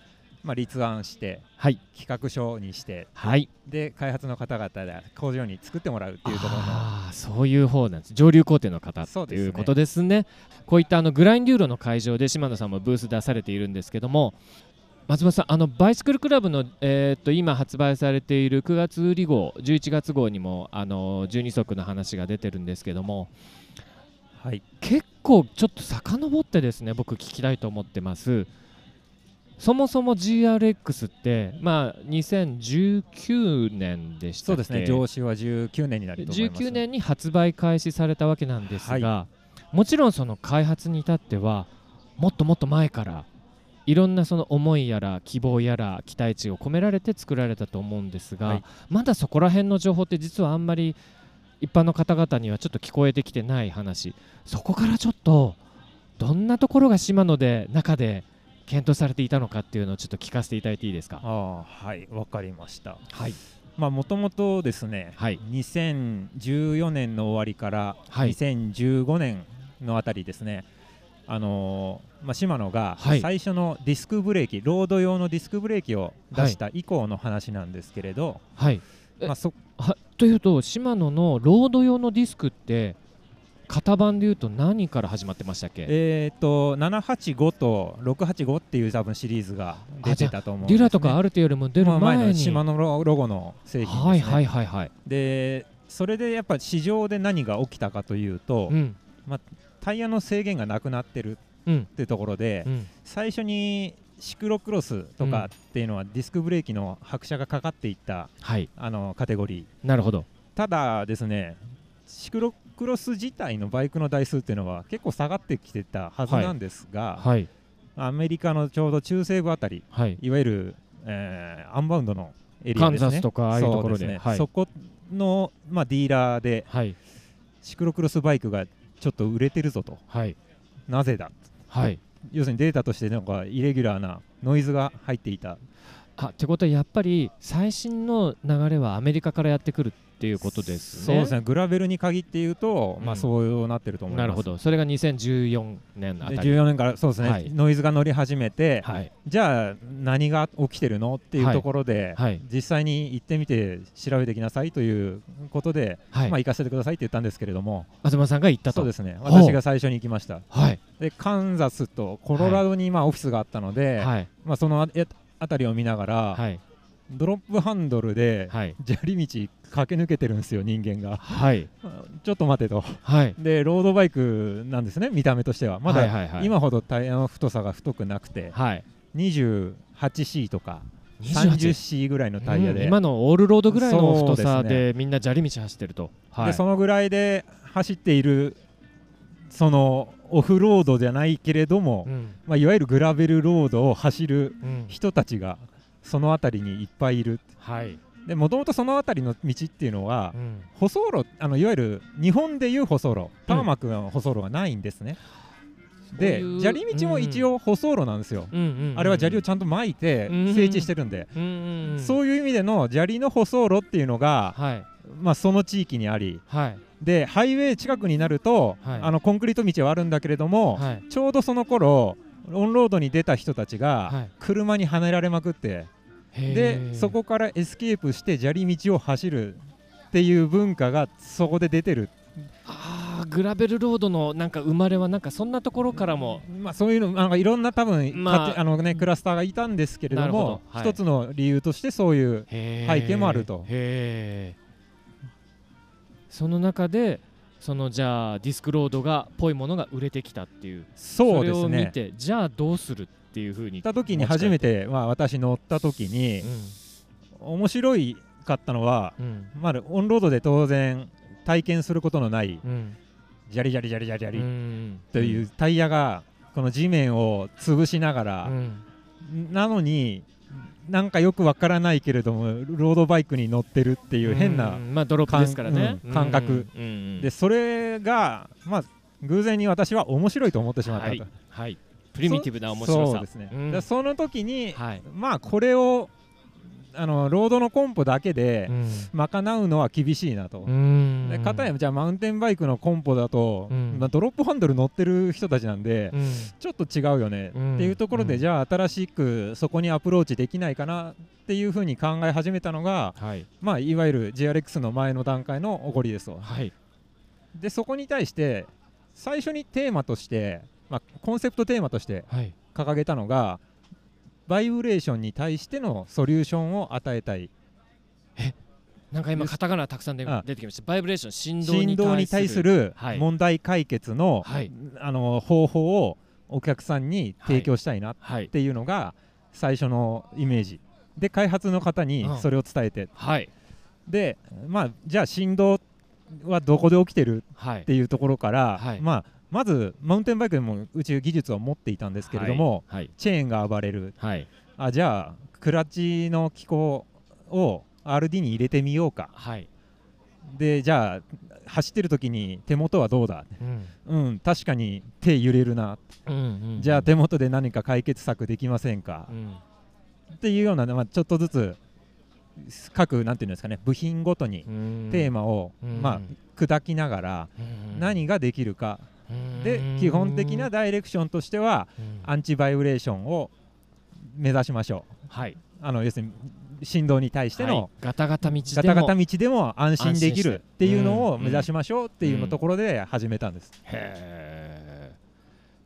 まあ、立案して、はい。企画書にして、はい。で開発の方々で工場に作ってもらうっていうところのああそういう方なんです。上流工程の方ということですね。こういったあのグラインデューロの会場で島野さんもブース出されているんですけども松本さんあのバイシクルクラブの、えーっと今発売されている9月売り号11月号にもあの12足の話が出てるんですけどもはい。結構ちょっと遡ってですね僕聞きたいと思ってます。そもそも GRX ってまあ2019年でしたっけ？そうですね。上市は19年になると思います。19年に発売開始されたわけなんですが、もちろんその開発に至ってはもっともっと前からいろんなその思いやら希望やら期待値を込められて作られたと思うんですが、はい。まだそこら辺の情報って実はあんまり一般の方々にはちょっと聞こえてきてない話。そこからちょっとどんなところが島野で中で検討されていたのかっていうのをちょっと聞かせていただいていいですか？ああはいわかりました。はい。まあもともとですね、はい。2014年の終わりからはい。2015年のあたりですね、あのーまあ、シマノがはい。最初のディスクブレーキ、ロード用のディスクブレーキを出した以降の話なんですけれど、はい。えまあ、そはというと島ノのロード用のディスクって型番でいうと何から始まってましたっけ？えー、と785と685っていう多分シリーズが出てたと思うんです、ね、デュラとかアルテよりも出るまあ前に、のシマノのロゴの製品です、ね。はいはいはいはい。でそれでやっぱ市場で何が起きたかというと、うん。まあ、タイヤの制限がなくなってるうんっていうところで、うん。最初にシクロクロスとかっていうのはディスクブレーキの拍車がかかっていったはい。あのカテゴリー。なるほど。ただですねシクロクロス自体のバイクの台数っていうのは結構下がってきてたはずなんですが、はい。アメリカのちょうど中西部あたりはい。いわゆる、えーアンバウンドのエリアですね。カンザスとかああいうところで。そはい。そこの、まあ、ディーラーではい。シクロクロスバイクがちょっと売れてるぞと。はい。なぜだはい要するにデータとしてなんかイレギュラーなノイズが入っていた。あってことはやっぱり最新の流れはアメリカからやってくるっていうことですね。そうですね。グラベルに限って言うと、まあうん。そうなってると思います。なるほど。それが2014年あたでり14年からそうですね、はい。ノイズが乗り始めて、はい。じゃあ何が起きてるのっていうところで、はい。実際に行ってみて調べてきなさいということで、はい。まあ行かせてくださいって言ったんですけれども。東さん。が言ったと。そうですね。私が最初に行きました。はい。でカンザスとコロラドにまあオフィスがあったので、はい。まあ、そのあえあたりを見ながら、はい。ドロップハンドルではい。砂利道駆け抜けてるんですよ人間が。はい。ちょっと待てと。はい。でロードバイクなんですね見た目としては。まだ今ほどタイヤの太さが太くなくてはい。28C とか28 30C ぐらいのタイヤで,、うん今のオールロードぐらいの太さでみんな砂利道走ってると、はい。でそのぐらいで走っているそのオフロードじゃないけれども、うん。まあ、いわゆるグラベルロードを走るうん。人たちがその辺りにいっぱいいる。はい。でもともとその辺りの道っていうのは、うん。舗装路あのいわゆる日本でいう舗装路ターマックの舗装路がないんですね、ういう砂利道も一応舗装路なんですよ、うんうんうんあれは砂利をちゃんと巻いてうん整地してるんで、うんうんうん。そういう意味での砂利の舗装路っていうのが、はい。まあ、その地域にありはいでハイウェイ近くになると、はい。あのコンクリート道はあるんだけれども、はい。ちょうどその頃オンロードに出た人たちが、はい。車にはねられまくってへー。でそこからエスケープして砂利道を走るっていう文化がそこで出てる、あーグラベルロードのなんか生まれはなんかそんなところからも。まあ、そういうのなんかいろんな多分、まあ。あのね、クラスターがいたんですけれどもど。はい。一つの理由としてそういう背景もあると。へーその中でそのじゃあディスクロードがぽいものが売れてきたっていう。そうですれを見ねてじゃあどうするっていうふうに行った時に初めて、まあ、私乗った時に、面白いかったのは、うん。まあ、オンロードで当然体験することのない、うん。ジャリジャリジャリジャリというタイヤがこの地面を潰しながら、うん。なのになんかよくわからないけれどもロードバイクに乗ってるっていう変なうんまあドロップですからね。感うん感覚。うんうんでそれがまあ偶然に私は面白いと思ってしまったと、はい。はい。プリミティブな面白さ。そうですね、その時に、はい。まあこれをあのロードのコンポだけでうん。賄うのは厳しいなと。うん。で片やじゃあマウンテンバイクのコンポだと、うん。まあ、ドロップハンドル乗ってる人たちなんで、うん。ちょっと違うよね、うん。っていうところで、うん。じゃあ新しくそこにアプローチできないかなっていうふうに考え始めたのが、はい。まあ、いわゆる GRX の前の段階の起こりですと。はい。でそこに対して最初にテーマとして、まあ、コンセプトテーマとしてはい。掲げたのがバイブレーションに対してのソリューションを与えたい。なんか今カタカナたくさん出てきました。バイブレーション振動振動に対するはい問題解決の,、はい。あの方法をお客さんに提供したいなっはいていうのが最初のイメージ。で開発の方にうん。それを伝えて、はい。でまあじゃあ振動はどこで起きてるはいっていうところから、はい。まあ、まずマウンテンバイクでもうち技術を持っていたんですけれども、はいチェーンが暴れる。はい。あじゃあクラッチの機構を RD に入れてみようか。はい。でじゃあ走ってる時に手元はどうだ？うん。うん確かに手揺れるな、うんうんじゃあ手元で何か解決策できませんか？う、ん。っていうような、まあ、ちょっとずつ各なんていうんですかね部品ごとにうん。テーマを、うん。まあ、砕きながらうん。何ができるかでうん。基本的なダイレクションとしてはうん。アンチバイブレーションを目指しましょう。はい。あの要するに振動に対しての、はい。ガタガタ道でもガタガタ道でも安心できるっていうのをうん目指しましょうっていうのところで始めたんです、へえ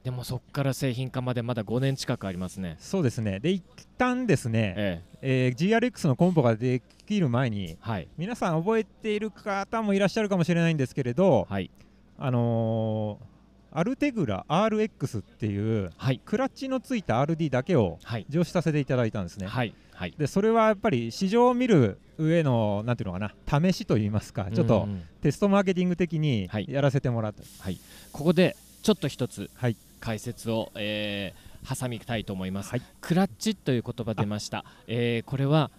でもそっから製品化までまだ5年近くありますね。そうですね。で一旦ですね、ええ。ー GRX のコンポができる前にえはい。皆さん覚えている方もいらっしゃるかもしれないんですけれど、はいあのーアルテグラ RX っていうはい。クラッチのついた RD だけをはい。上司させていただいたんですね。はい。はい。でそれはやっぱり市場を見る上のなんていうのかな試しといいますかちょっとテストマーケティング的にはい。やらせてもらった、ここでちょっと一つはい。解説を、えー挟みたいと思います、はい。クラッチという言葉出ました、えーこれは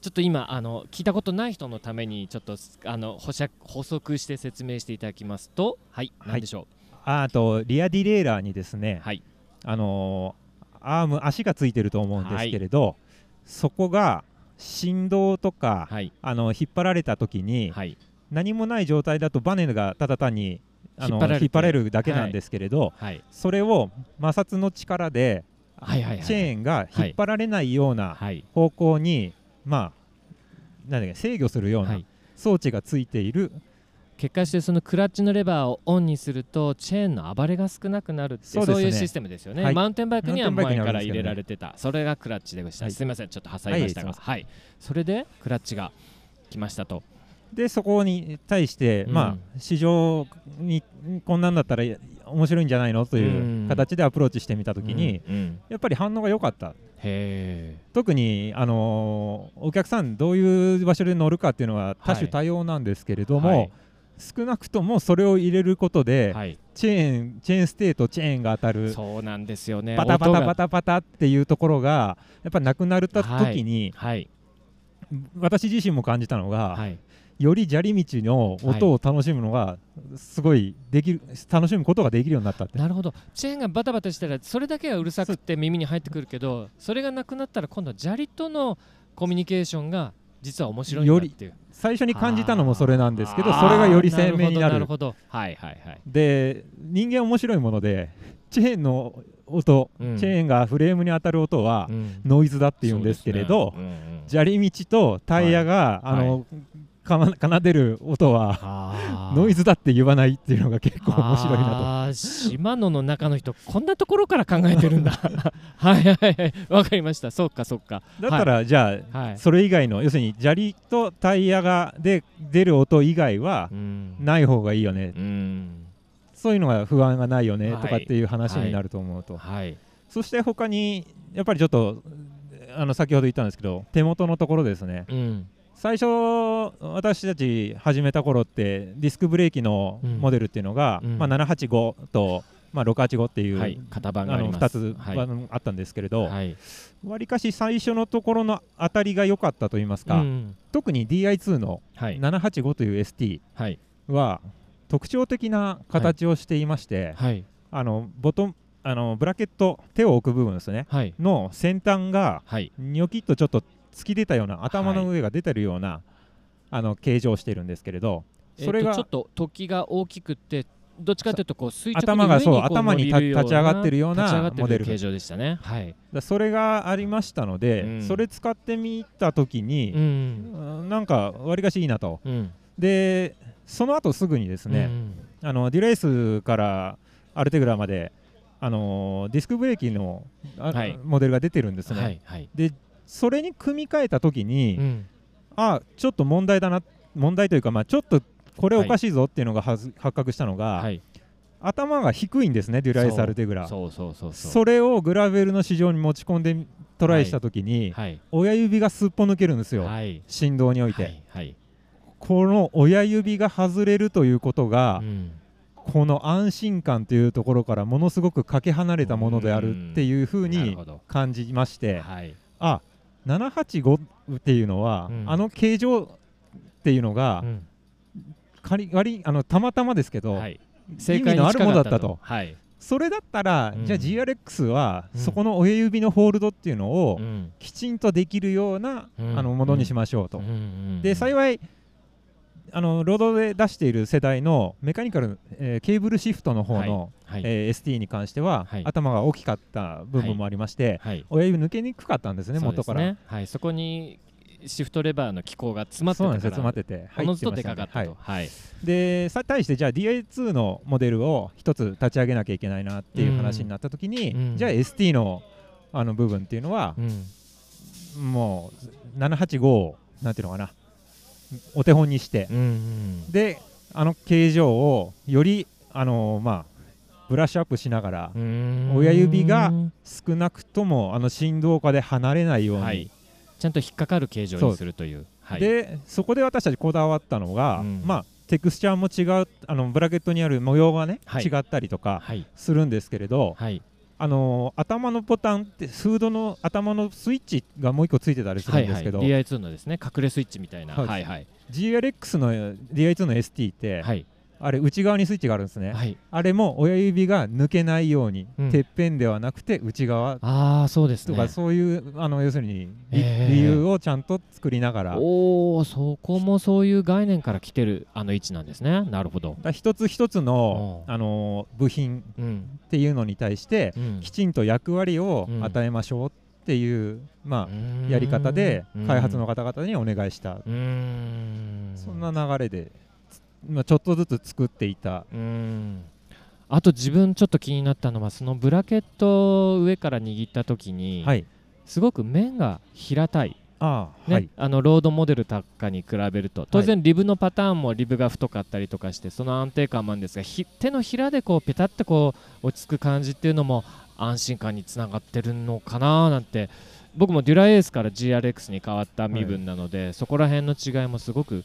ちょっと今あの聞いたことない人のためにちょっとあの補釈補足して説明していただきますとはいはい。何でしょああとリアディレイラーにですね、はい。あのーアーム足がついてると思うんですけれど、そこが振動とか、うはい。あの引っ張られた時に、はい。何もない状態だとバネがただ単にあの引っ張られるだけなんですけれど、はい。それを摩擦の力で、はいはいはいチェーンが引っ張られないようなはい。方向に、まあなんだっけ制御するようはない。装置がついている、結果してそのクラッチのレバーをオンにするとチェーンの暴れが少なくなるってそういうシステムですよね、はい。マウンテンバイクには前から入れられてた、それがクラッチでした、はい。すみません。ちょっと挟みましたが、ははい。それでクラッチが来ましたと。でそこに対して、うん。まあ市場にこんなんだったら面白いんじゃないの？といううん。形でアプローチしてみたときに、うんうん。やっぱり反応が良かった。へ特に、あのーお客さんどういう場所で乗るかっていうのは多種多様なんですけれども、はい。少なくともそれを入れることで、えはい。チェーンチェーンステートチェーンが当たるそうなんですよね。バタバタ音がバタバタっていうところがやっぱなくなるた時に、はい。私自身も感じたのが、はいより砂利道の音を楽しむのがすごいできる楽しむことができるようになったって。なるほど。チェーンがバタバタしたらそれだけはうるさくて耳に入ってくるけどそれがなくなったら今度は砂利とのコミュニケーションが実は面白いんだっていう。最初に感じたのもそれなんですけどそれがより鮮明になる。なるほどなるほど。はいはいはい。で人間面白いものでチェーンの音、うん。チェーンがフレームに当たる音はうん。ノイズだっていうんですけれど、砂利道とタイヤが、はい。あの、かま奏でる音はノイズだって言わないっていうのが結構面白いなと。島野の中の人こんなところから考えてるんだ。はいはいはい。わかりました。そうかそうか。だったら、じゃあ、はい。それ以外の要するに砂利とタイヤがで出る音以外はうん。ない方がいいよね、うん。そういうのが不安がないよね、はい。とかっていう話になると思うと、はい。そして他にやっぱりちょっとあの先ほど言ったんですけど手元のところですね。うん最初私たち始めた頃ってディスクブレーキのうんモデルっていうのが、うん。まあ、785と、まあ、685っていう、はい。型番があのあります。2つ、はい。あったんですけれど、はい。わりかし最初のところの当たりが良かったといいますか、うん特に DI2 のはい。785という ST はい。は特徴的な形をしていまして、はい。あのボトンあのブラケット手を置く部分ですねはい。の先端がはい。ニョキッとちょっと突き出たような頭の上が出てるような、あの形状をしてるんですけれどそれが、えっとちょっと突起が大きくってどっちかというとこう垂直に頭がそう頭に立ち上がってるようなモデル。形状でしたね。はい。だそれがありましたので、うん。それ使ってみた時に、うん。うんなんかわりかしいいなと、うん。でその後すぐにですね、あのデュレースからアルテグラまであのディスクブレーキの、あはい。モデルが出てるんですね、はいはい。でそれに組み替えた時に、うん。あちょっと問題だな問題というか、まあ、ちょっとこれおかしいぞっていうのがはず発覚したのが、はい。頭が低いんですねデュラエスアルテグラ。それをグラベルの市場に持ち込んでトライした時に、はい。親指がすっぽ抜けるんですよ、はい。振動において、この親指が外れるということが、うん。この安心感というところからものすごくかけ離れたものであるっていうふうに感じまして、はい。あ785っていうのは、うん。あの形状っていうのが、うん。仮割りあのたまたまですけど、はい。意正解のあるものだったと。はい。それだったら、うん。じゃあ GRX は、うん。そこの親指のホールドっていうのを、うん。きちんとできるような、うん。あのものにしましょうと。で幸いあのロードで出している世代のメカニカル、えーケーブルシフトの方の、はいはい。えー ST に関しては、はい。頭が大きかった部分もありまして、はい。親指抜けにくかったんですね、元から。すね。はい。そこにシフトレバーの機構が詰まってそうなんですよたから詰まってておのずとでかかったと。はい。でさ対してじゃあ DA2 のモデルを一つ立ち上げなきゃいけないなっていう話になった時に、うん。じゃあ ST のあの部分っていうのは、もう785をなんていうのかなお手本にして、うんうん。であの形状をよりあのまあブラッシュアップしながらん。親指が少なくともあの振動下で離れないように、はい。ちゃんと引っかかる形状にするという。はい。でそこで私たちこだわったのが、うん。まあテクスチャーも違うあのブラケットにある模様がね、はい。違ったりとかはい。するんですけれど、はいあの頭のボタンってフードの頭のスイッチがもう一個ついてたりするんですけど、はいはい、DI2 のですね隠れスイッチみたいなはいはい GLX の DI2 の ST って、はいあれ内側にスイッチがあるんですね、はい。あれも親指が抜けないように、うん。てっぺんではなくて内側。ああそうですね。とかそういうあの要するに理,、えー理由をちゃんと作りながら。おおそこもそういう概念から来てるあの位置なんですね。なるほど。一つ一つの、あのー部品うん。っていうのに対して、うん。きちんと役割をうん。与えましょうっていう、まん。あ、やり方でうん。開発の方々にお願いした、そんな流れで、つまあ、ちょっとずつ作っていた、うん。あと自分ちょっと気になったのはそのブラケットを上から握った時に、はい。すごく面が平たい。ああ、ねはい。あのロードモデルとかに比べると。当然リブのパターンもリブが太かったりとかしてその安定感もあるんですがひ手のひらでこうペタッとこう落ち着く感じっていうのも安心感につながってるのかななんて。僕もデュラエースから GRX に変わった身分なので、そこら辺の違いもすごく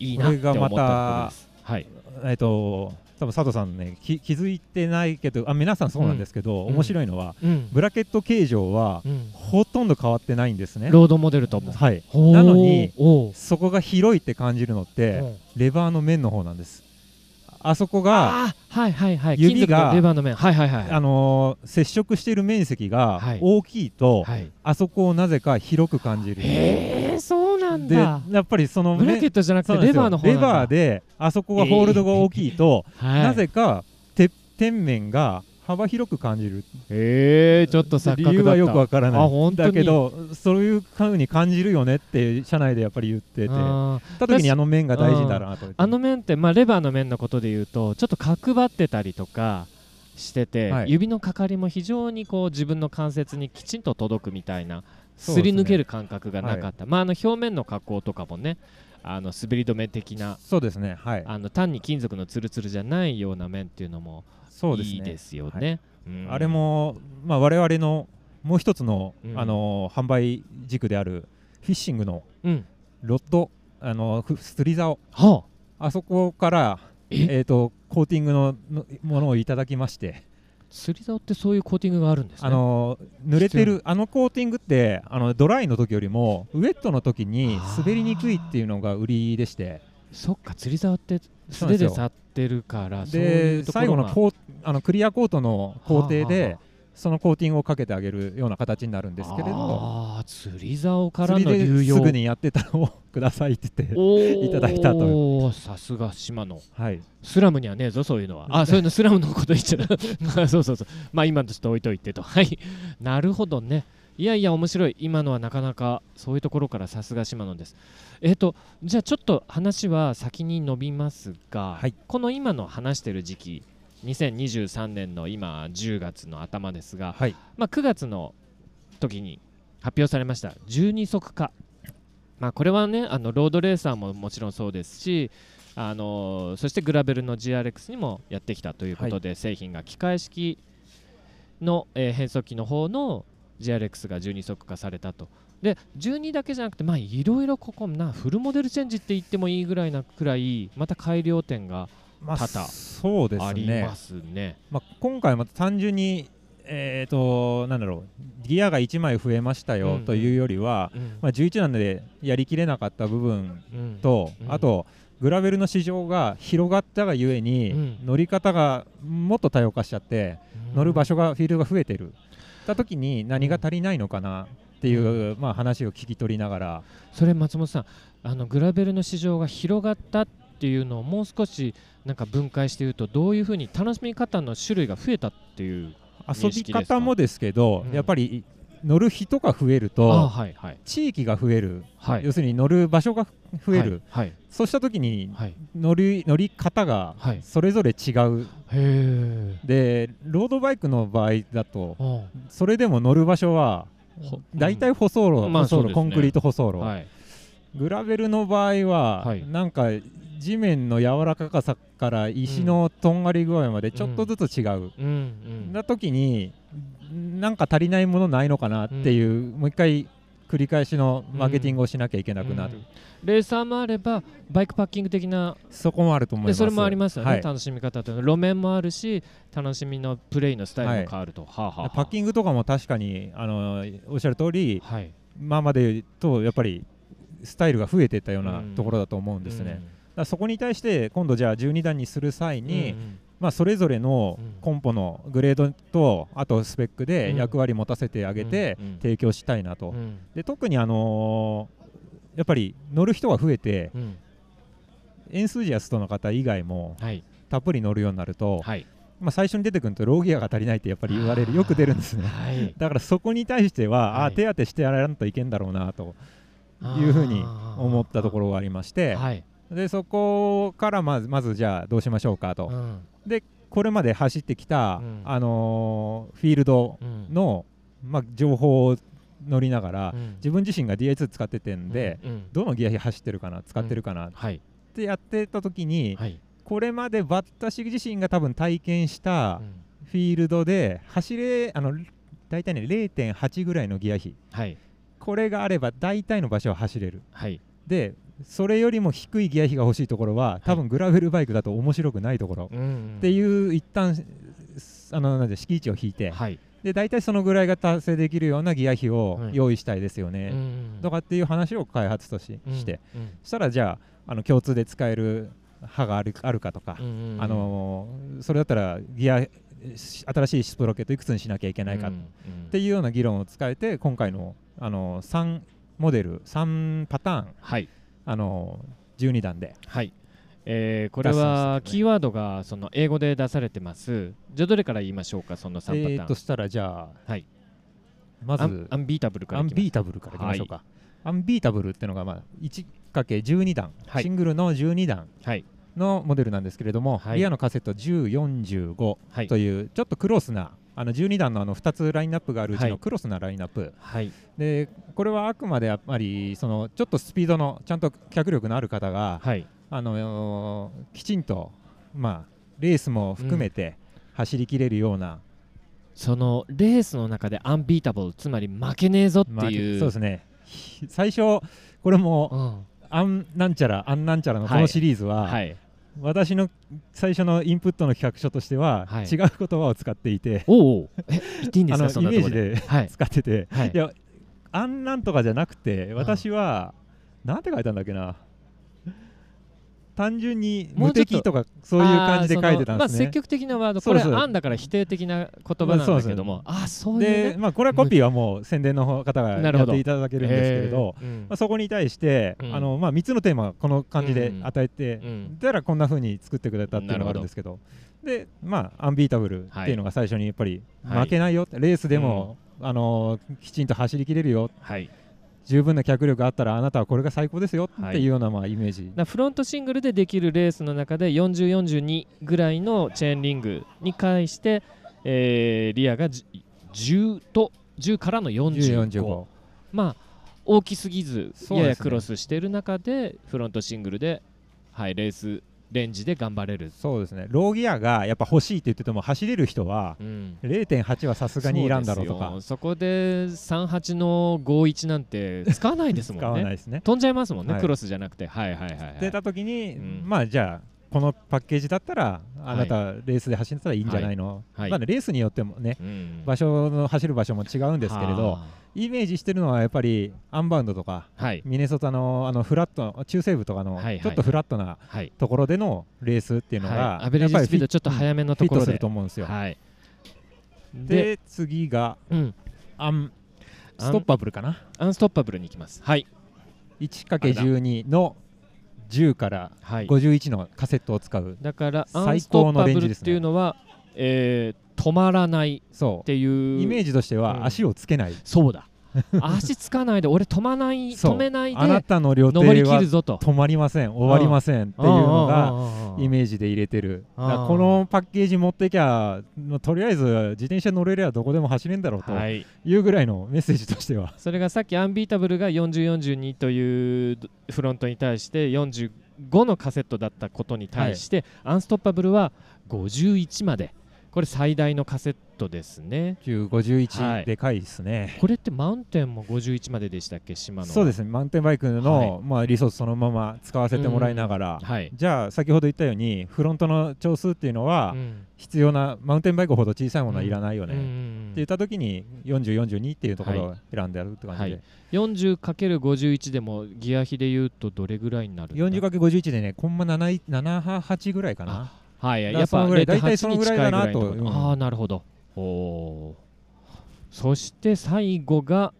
いいなって思ったところです。はい。えっと多分佐藤さんねき気づいてないけどあ皆さんそうなんですけど、うん。面白いのは、うん。ブラケット形状は、うん。ほとんど変わってないんですね。ロードモデルともはい、なのにそこが広いって感じるのってレバーの面の方なんです。あそこがあはいはいはい。指がレバーの面。はいはいはい。あのー接触している面積がはい。大きいと、はい。あそこをなぜか広く感じる。へえそうなんでだやっぱりそのブラケットじゃなくてレバーの方レバーであそこがホールドが大きいと、はい。なぜかて天面が幅広く感じる。へえちょっと錯覚だった。理由はよくわからない。あ本当に。だけどそういうふうに感じるよねって社内でやっぱり言ってて。た時にあの面が大事だなとうん。あの面って、まあ、レバーの面のことで言うとちょっと角張ってたりとかしてて、はい。指のかかりも非常にこう自分の関節にきちんと届くみたいなすり抜ける感覚がなかった、まあ、あの表面の加工とかもねあの滑り止め的なそうですね。はい。あの単に金属のツルツルじゃないような面っていうのもそうですね。いいですよはい。ね。うん。あれも、まあ、我々のもう一つの、うん。あの販売軸であるフィッシングのうん。ロッド、あのふ釣り竿、はあ。そこからえー、とコーティングののものをいただきまして、釣り竿ってそういうコーティングがあるんですね。あの濡れてるあのコーティングってあのドライの時よりもウェットの時に滑りにくいっていうのが売りでして。そっか釣り竿って素手で触ってるからで最後のコーあのクリアコートの工程でそのコーティングをかけてあげるような形になるんですけれどああ釣り竿からの流用。ですぐにやってたのをくださいって言っていただいたとおおさすが島野。はい。スラムにはねえぞそういうのは。あそういうのスラムのこと言っちゃう。そうそうそう。まあ今のちょっと置いといてと。はい。なるほどね。いやいや面白い。今のはなかなかそういうところからさすが島野です。えっ、とじゃあちょっと話は先に伸びますが、はい。この今の話してる時期2023年の今10月の頭ですが、はい。まあ、9月の時に発表されました。12足化、まあ、これはねあのロードレーサーももちろんそうですしあのそしてグラベルの GRX にもやってきたということで、製品が機械式の、えー変速機の方の GRX が12足化されたと。で12だけじゃなくてまあいろいろここなフルモデルチェンジって言ってもいいぐらいなくらいまた改良点がまあ多々そうですね。ありますね。まあ、今回また単純にえー、となんだろうギアが1枚増えましたうんよというよりは、うん。まあ、11なんでやりきれなかった部分うんと、うん。あとグラベルの市場が広がったがゆえに、うん。乗り方がもっと多様化しちゃって、乗る場所がフィールドが増えてる。た時に何が足りないのかなっていう、まあ、話を聞き取りながら。それ松本さんあのグラベルの市場が広がったっていうのをもう少しなんか分解して言うとどういうふうに楽しみ方の種類が増えたっていう遊び方もですけど、うん。やっぱり乗る人が増えると、あはいはい。地域が増える、はい。要するに乗る場所が増える、はい。はい。そうした時にはい。乗り乗り方がはい。それぞれ違う、へでロードバイクの場合だとえそれでも乗る場所はほ大体舗装路、舗装路、まあね。コンクリート舗装路、はいグラベルの場合は、はい。なんか地面の柔らかさから石のとんがり具合までちょっとずつ違う、うんうん。な時になんか足りないものないのかなっていう、もう一回繰り返しのマーケティングをしなきゃいけなくなる、うん。レーサーもあればバイクパッキング的なそこもあると思います。でそれもありますよね、はい。楽しみ方というのは路面もあるし楽しみのプレイのスタイルも変わると、はあはあはあ。パッキングとかも確かにあのおっしゃる通り、はい。今までとやっぱりスタイルが増えていったようなところだと思うんですね。そこに対して今度じゃあ12段にする際に、うんまあ、それぞれのコンポのグレードとあとスペックでうん。役割持たせてあげて提供したいなと、うん。で特に、あのーやっぱり乗る人が増えて、うん。エンスージアストの方以外もはい。たっぷり乗るようになると、はい。まあ、最初に出てくるとローギアが足りないってやっぱり言われるよく出るんですね。はい。だからそこに対しては、はい。あ手当てしてやらんといけんだろうなというふうに思ったところがありまして、はい。でそこからまずまずじゃあどうしましょうかと、うん。でこれまで走ってきた、うん。あのーフィールドうん。の、まあ、情報を乗りながら、うん。自分自身が DI2 使っててんで、どのギア走ってるかな使ってるかなっはい。てやってた時に、はい。これまで私自身が多分体験したフィールドで走れあの大体ね0.8ぐらいのギア比はいこれがあれば大体の場所は走れる。はい。でそれよりも低いギア比が欲しいところは多分グラベルバイクだと面白くないところ、うんっていう一旦あのなんで敷地を引いて、はい。で大体そのぐらいが達成できるようなギア比をはい。用意したいですよね、うんとかっていう話を開発とし,、てうんそしたらじゃああの共通で使える刃があるあるかとか、あのーそれだったらギアし新しいスプロケットいくつにしなきゃいけないかっていうような議論を使えて今回の、あのー3モデル3パターン、はい。あのー12段で。はい、えーこれはキーワードがその英語で出されてます。じゃあどれから言いましょうかその3パターン、えー、としたらじゃあ、はい。まずアンビータブルからアンビータブルからいきましょうか、アンビータブルっていうのが、まあ、1×12 段、はい。シングルの12段はい。のモデルなんですけれども、はい。リアのカセット1045はい。というちょっとクロスなあの12段のあの2つラインナップがあるうちはい。のクロスなラインナップ、はい。でこれはあくまでやっぱりそのちょっとスピードのちゃんと脚力のある方が、はい。あのきちんと、まあ、レースも含めて走りきれるような、そのレースの中でアンビータブルつまり負けねえぞってまあいう、そうですね。ひ最初これも、アンなんちゃらアンなんちゃらのこのシリーズは、はい私の最初のインプットの企画書としては、はい。違う言葉を使っていておうおう。え言っていいんですか？イメージで、はい。使ってて、はい。いやあんなんとかじゃなくて私はなんて書いたんだっけな単純に無敵とかそういう感じで書いてたんですね。まあ、積極的なワードこれ案だから否定的な言葉なんだけど。も、あそういう、ね、で、まあ、これはコピーはもう宣伝の方がなるほどやっていただけるんですけれど、へーうん。まあ、そこに対して、うん。あのまあ、3つのテーマこの感じで与えて、うん。だからこんな風に作ってくれたっていうのがあるんですけどで、まあ、アンビータブルっていうのが最初にやっぱりはい負けないよ、レースでも、あのきちんと走りきれるよ、はい、十分な脚力あったらあなたはこれが最高ですよはい。っていうようなまあイメージ、だからフロントシングルでできるレースの中で4042ぐらいのチェーンリングに対して、えーリアがじ10と10からの45 10 45まあ大きすぎずややクロスしている中でフロントシングルで、はい、レースレンジで頑張れる。そうですね。ローギアがやっぱ欲しいって言ってても走れる人は、ん。0.8はさすがにいらんだろうとか。そうですよそこで38の51なんて使わないですもんね。使わないですね。飛んじゃいますもんね、はい。クロスじゃなくて。はいはいはい、はい、出た時に、まあじゃあこのパッケージだったらあなたレースで走ったらいいんじゃないの、はい。まあねレースによってもね、うん。場所の走る場所も違うんですけれどはイメージしてるのはやっぱりアンバウンドとか、はい。ミネソタのあのフラット中西部とかのちょっとフラットなはい。ところでのレースっていうのが、はい。アベレージスピードちょっと速めのところで。フィットすると思うんですよ。はい。でで次が、うん。アンストッパブルかな？アンストッパブルに行きます。はい。1×12 の10からはい。51のカセットを使う、だから最高のレンジですねていうのは、えー止まらないそうっていうイメージとしては足をつけない、そうだ 足つかないで俺止まない止めないであなたのは止まりません終わりませんっていうのががイメージで入れてる。このパッケージ持ってきゃとりあえず自転車乗れりゃどこでも走れんだろうとはい。いうぐらいのメッセージとしては。それがさっきアンビータブルが4042というフロントに対して45のカセットだったことに対して、アンストッパブルは51までこれ最大のカセットですね。1051、はい。でかいですね。これってマウンテンも51まででしたっけ？島の。そうですね。マウンテンバイクの、はい。まあ、リソースそのまま使わせてもらいながら、うんはい。じゃあ先ほど言ったようにフロントの長数っていうのは、うん。必要なマウンテンバイクほど小さいものはいらないよね、うんうんって言った時に4042っていうところを選んでやるって感じで、はい、40×51 でもギア比で言うとどれぐらいになるんだ？40×51 でねコンマ7 78ぐらいかなはい、やっぱそのぐらい0.8大体そのぐらいだなとう。んああなるほど。おーそして最後が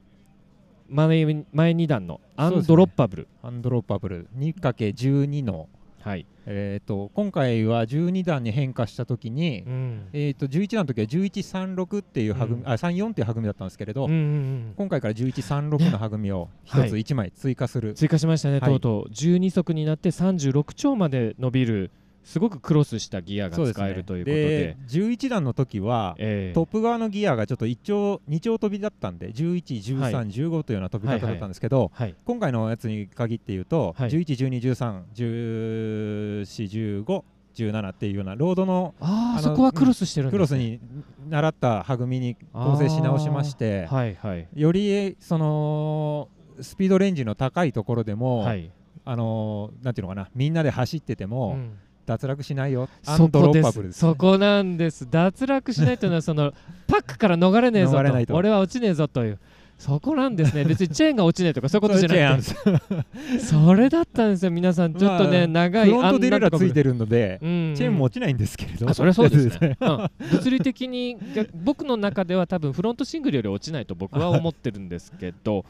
前前2段のアンドロッパブル、アンドロッパブル 2×12 の、はい。えー、と今回は12段に変化した時に、うん。えー、と11段の時は1136っていうはぐみ、うん。あ34っていうはぐみだったんですけれど、うんうんうん。今回から1136のはぐみを1つはい。1枚追加する、追加しましたね、はい。とうとう。12足になって36丁まで伸びるすごくクロスしたギアが使えるということで。11段の時は、ええ。トップ側のギアがちょっと1丁2丁飛びだったんで11、13、はい。15というような飛び方だったんですけど、はい今回のやつに限って言うと、はい。11、12、13、14、15、17っていうようなロードののあーそこはクロスしてるんですね。クロスに習ったはぐみに構成し直しまして、はいはい。よりそのスピードレンジの高いところでも、はい。あのーなんていうのかなみんなで走ってても、うん脱落しないよ。アそこです、すそこなんです。脱落しないというのはその パックから逃れねえぞと。と。俺は落ちねえぞという。そこなんですね。別にチェーンが落ちねえとか そういうことじゃなくてそれだったんですよ皆さん。ちょっとね、まあ長いフロントデレラついてるので、うんうん。チェーンも落ちないんですけれど。あそれはそうですね、ううん。物理的に逆僕の中では多分フロントシングルより落ちないと僕は思ってるんですけど。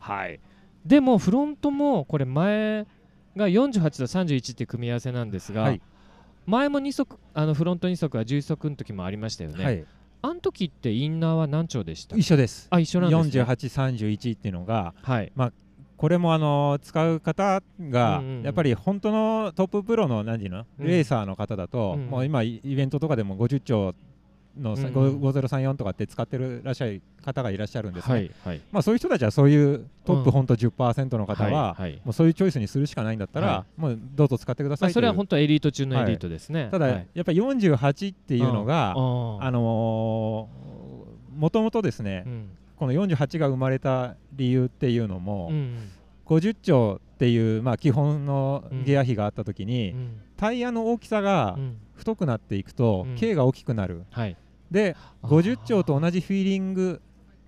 はい。でもフロントもこれ前が48と31っていう組み合わせなんですが、はい。前も2足あのフロント2足は11足の時もありましたよね、はい。あの時ってインナーは何丁でした？一緒です。あ一緒なんですね。4831っていうのが、はい。まあこれもあの使う方がやっぱり本当のトッププロの何ていうの、うん。レーサーの方だと、うんもう今イイベントとかでも50兆のさうんうん。5034とかって使ってるらっしゃる方がいらっしゃるんですね、はいはい。まあそういう人たちはそういうトッうん。プ本当10%の方は、もうそういうチョイスにするしかないんだったら、はもうどうぞ使ってくださまあ、いという。それは本当エリート中のエリートですね、ただ、はい。やっぱり48っていうのが、あのーもともとですね、うん。この48が生まれた理由っていうのも、うん50兆っていう、まあ、基本のギア比があった時に、うん。タイヤの大きさがうん。太くなっていくと、うん。K が大きくなる、はいで50兆と同じフィーリング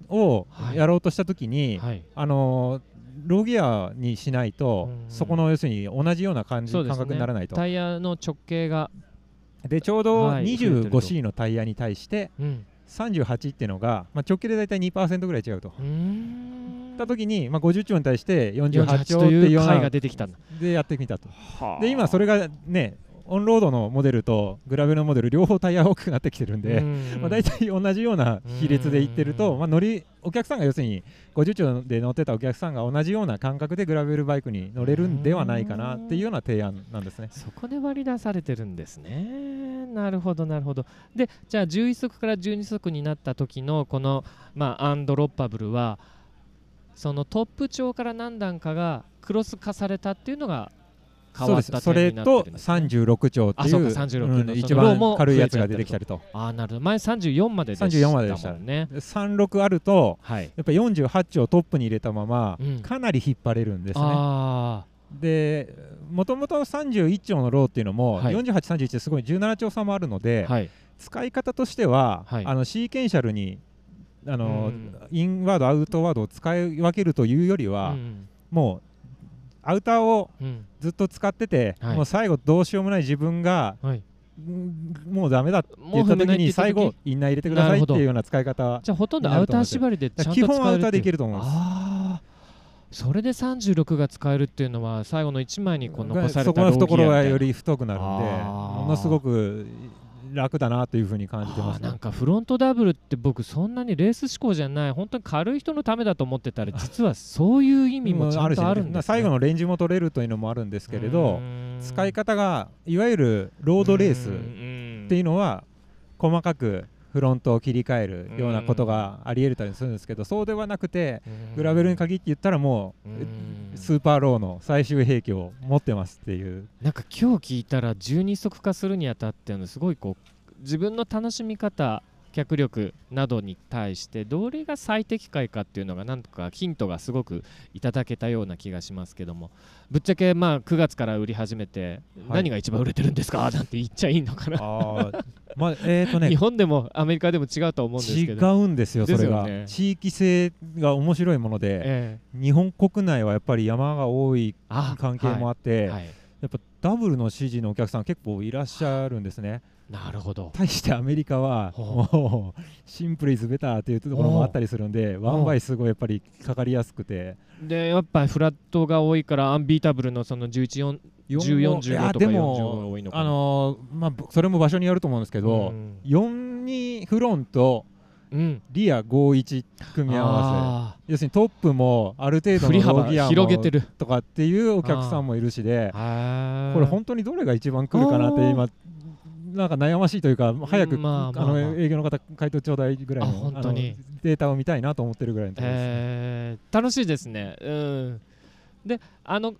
をはい。やろうとした時に、はい。あのーローギアにしないと、そこの要するに同じような感じ、感覚にならないと。タイヤの直径がでちょうどはい。増えてると 25C のタイヤに対して、うん。38っていうのが、まあ、直径で大体2%ぐらい違うと。った時に、まあ、50兆に対して48 48兆っていうようなという回が出てきたんだ。でやってみたと。はあ。で今それがねオンロードのモデルとグラベルのモデル両方タイヤが大きくなってきてるんで、うんまあ、大体同じような比率でいってると、まあ、乗りお客さんが要するに50兆で乗ってたお客さんが同じような感覚でグラベルバイクに乗れるんではないかなっていうような提案なんですね。そこで割り出されてるんですね。なるほどなるほど。でじゃあ11足から12足になった時のこの、まあ、アンドロッパブルはそのトップ調から何段かがクロス化されたっていうのが変わったそうですそれと36兆っていううか36うんの一番も軽いやつが出てきたりと。あーなるほど。前34まででした34まででした。もんね。36あると、はい。やっぱ48兆トップに入れたまま、うん。かなり引っ張れるんですね。あでもともと31兆のローっていうのも、はい。48、31ってすごい17兆差もあるので、はい。使い方としては、はい。あのシーケンシャルにあの、うん。インワード、アウトワードを使い分けるというよりは、うん。もうアウターをうん。ずっと使ってて、はい。もう最後どうしようもない自分が、はい。うんもうダメだって言った時に最後インナー入れてくださいっていうような使い方じゃあほとんどアウター縛りでちゃんと使える基本アウターでいけると思いますそれで36が使えるっていうのは最後の1枚にこう残されたそこの懐がより太くなるんでものすごく楽だなというふうに感じてます、ね。なんかフロントダブルって僕そんなにレース志向じゃない。本当に軽い人のためだと思ってたら 実はそういう意味もちゃんとあるんです、ね、最後のレンジも取れるというのもあるんですけれど使い方がいわゆるロードレースっていうのは細かくフロントを切り替えるようなことがあり得るたりするんですけどそうではなくてグラベルに限って言ったらもうスーパーローの最終兵器を持ってますっていう。なんか今日聞いたら12足化するにあたってのすごいこう自分の楽しみ方脚力などに対してどれが最適解かっていうのがなんとかヒントがすごくいただけたような気がしますけども。ぶっちゃけまあ9月から売り始めてはい。何が一番売れてるんですかなんて言っちゃいいのかな。あーまあえーとね 日本でもアメリカでも違うと思うんですけ違どうんですよそれが。ね。地域性が面白いもので、え日本国内はやっぱり山が多いあ関係もあって、はい。やっぱダブルの支持のお客さん結構いらっしゃるんですね。なるほど。対してアメリカはもうシンプルイズベターというところもあったりするんでワンバイすごいやっぱりかかりやすくて。でやっぱりフラットが多いからアンビータブルのその11 1415とかいやで45がも多いのかな。あのーまあぼそれも場所によると思うんですけど、うん。42フロントうん。リア51組み合わあせ要するにトップもある程度のギアも広げてる。とかっていうお客さんもいるしでー。これ本当にどれが一番来るかなって今なんか悩ましいというか早く、まあまあの営業の方回答ちょうだいぐらいあの本当に。データを見たいなと思ってるぐらいのえー楽しいですね。うん。であの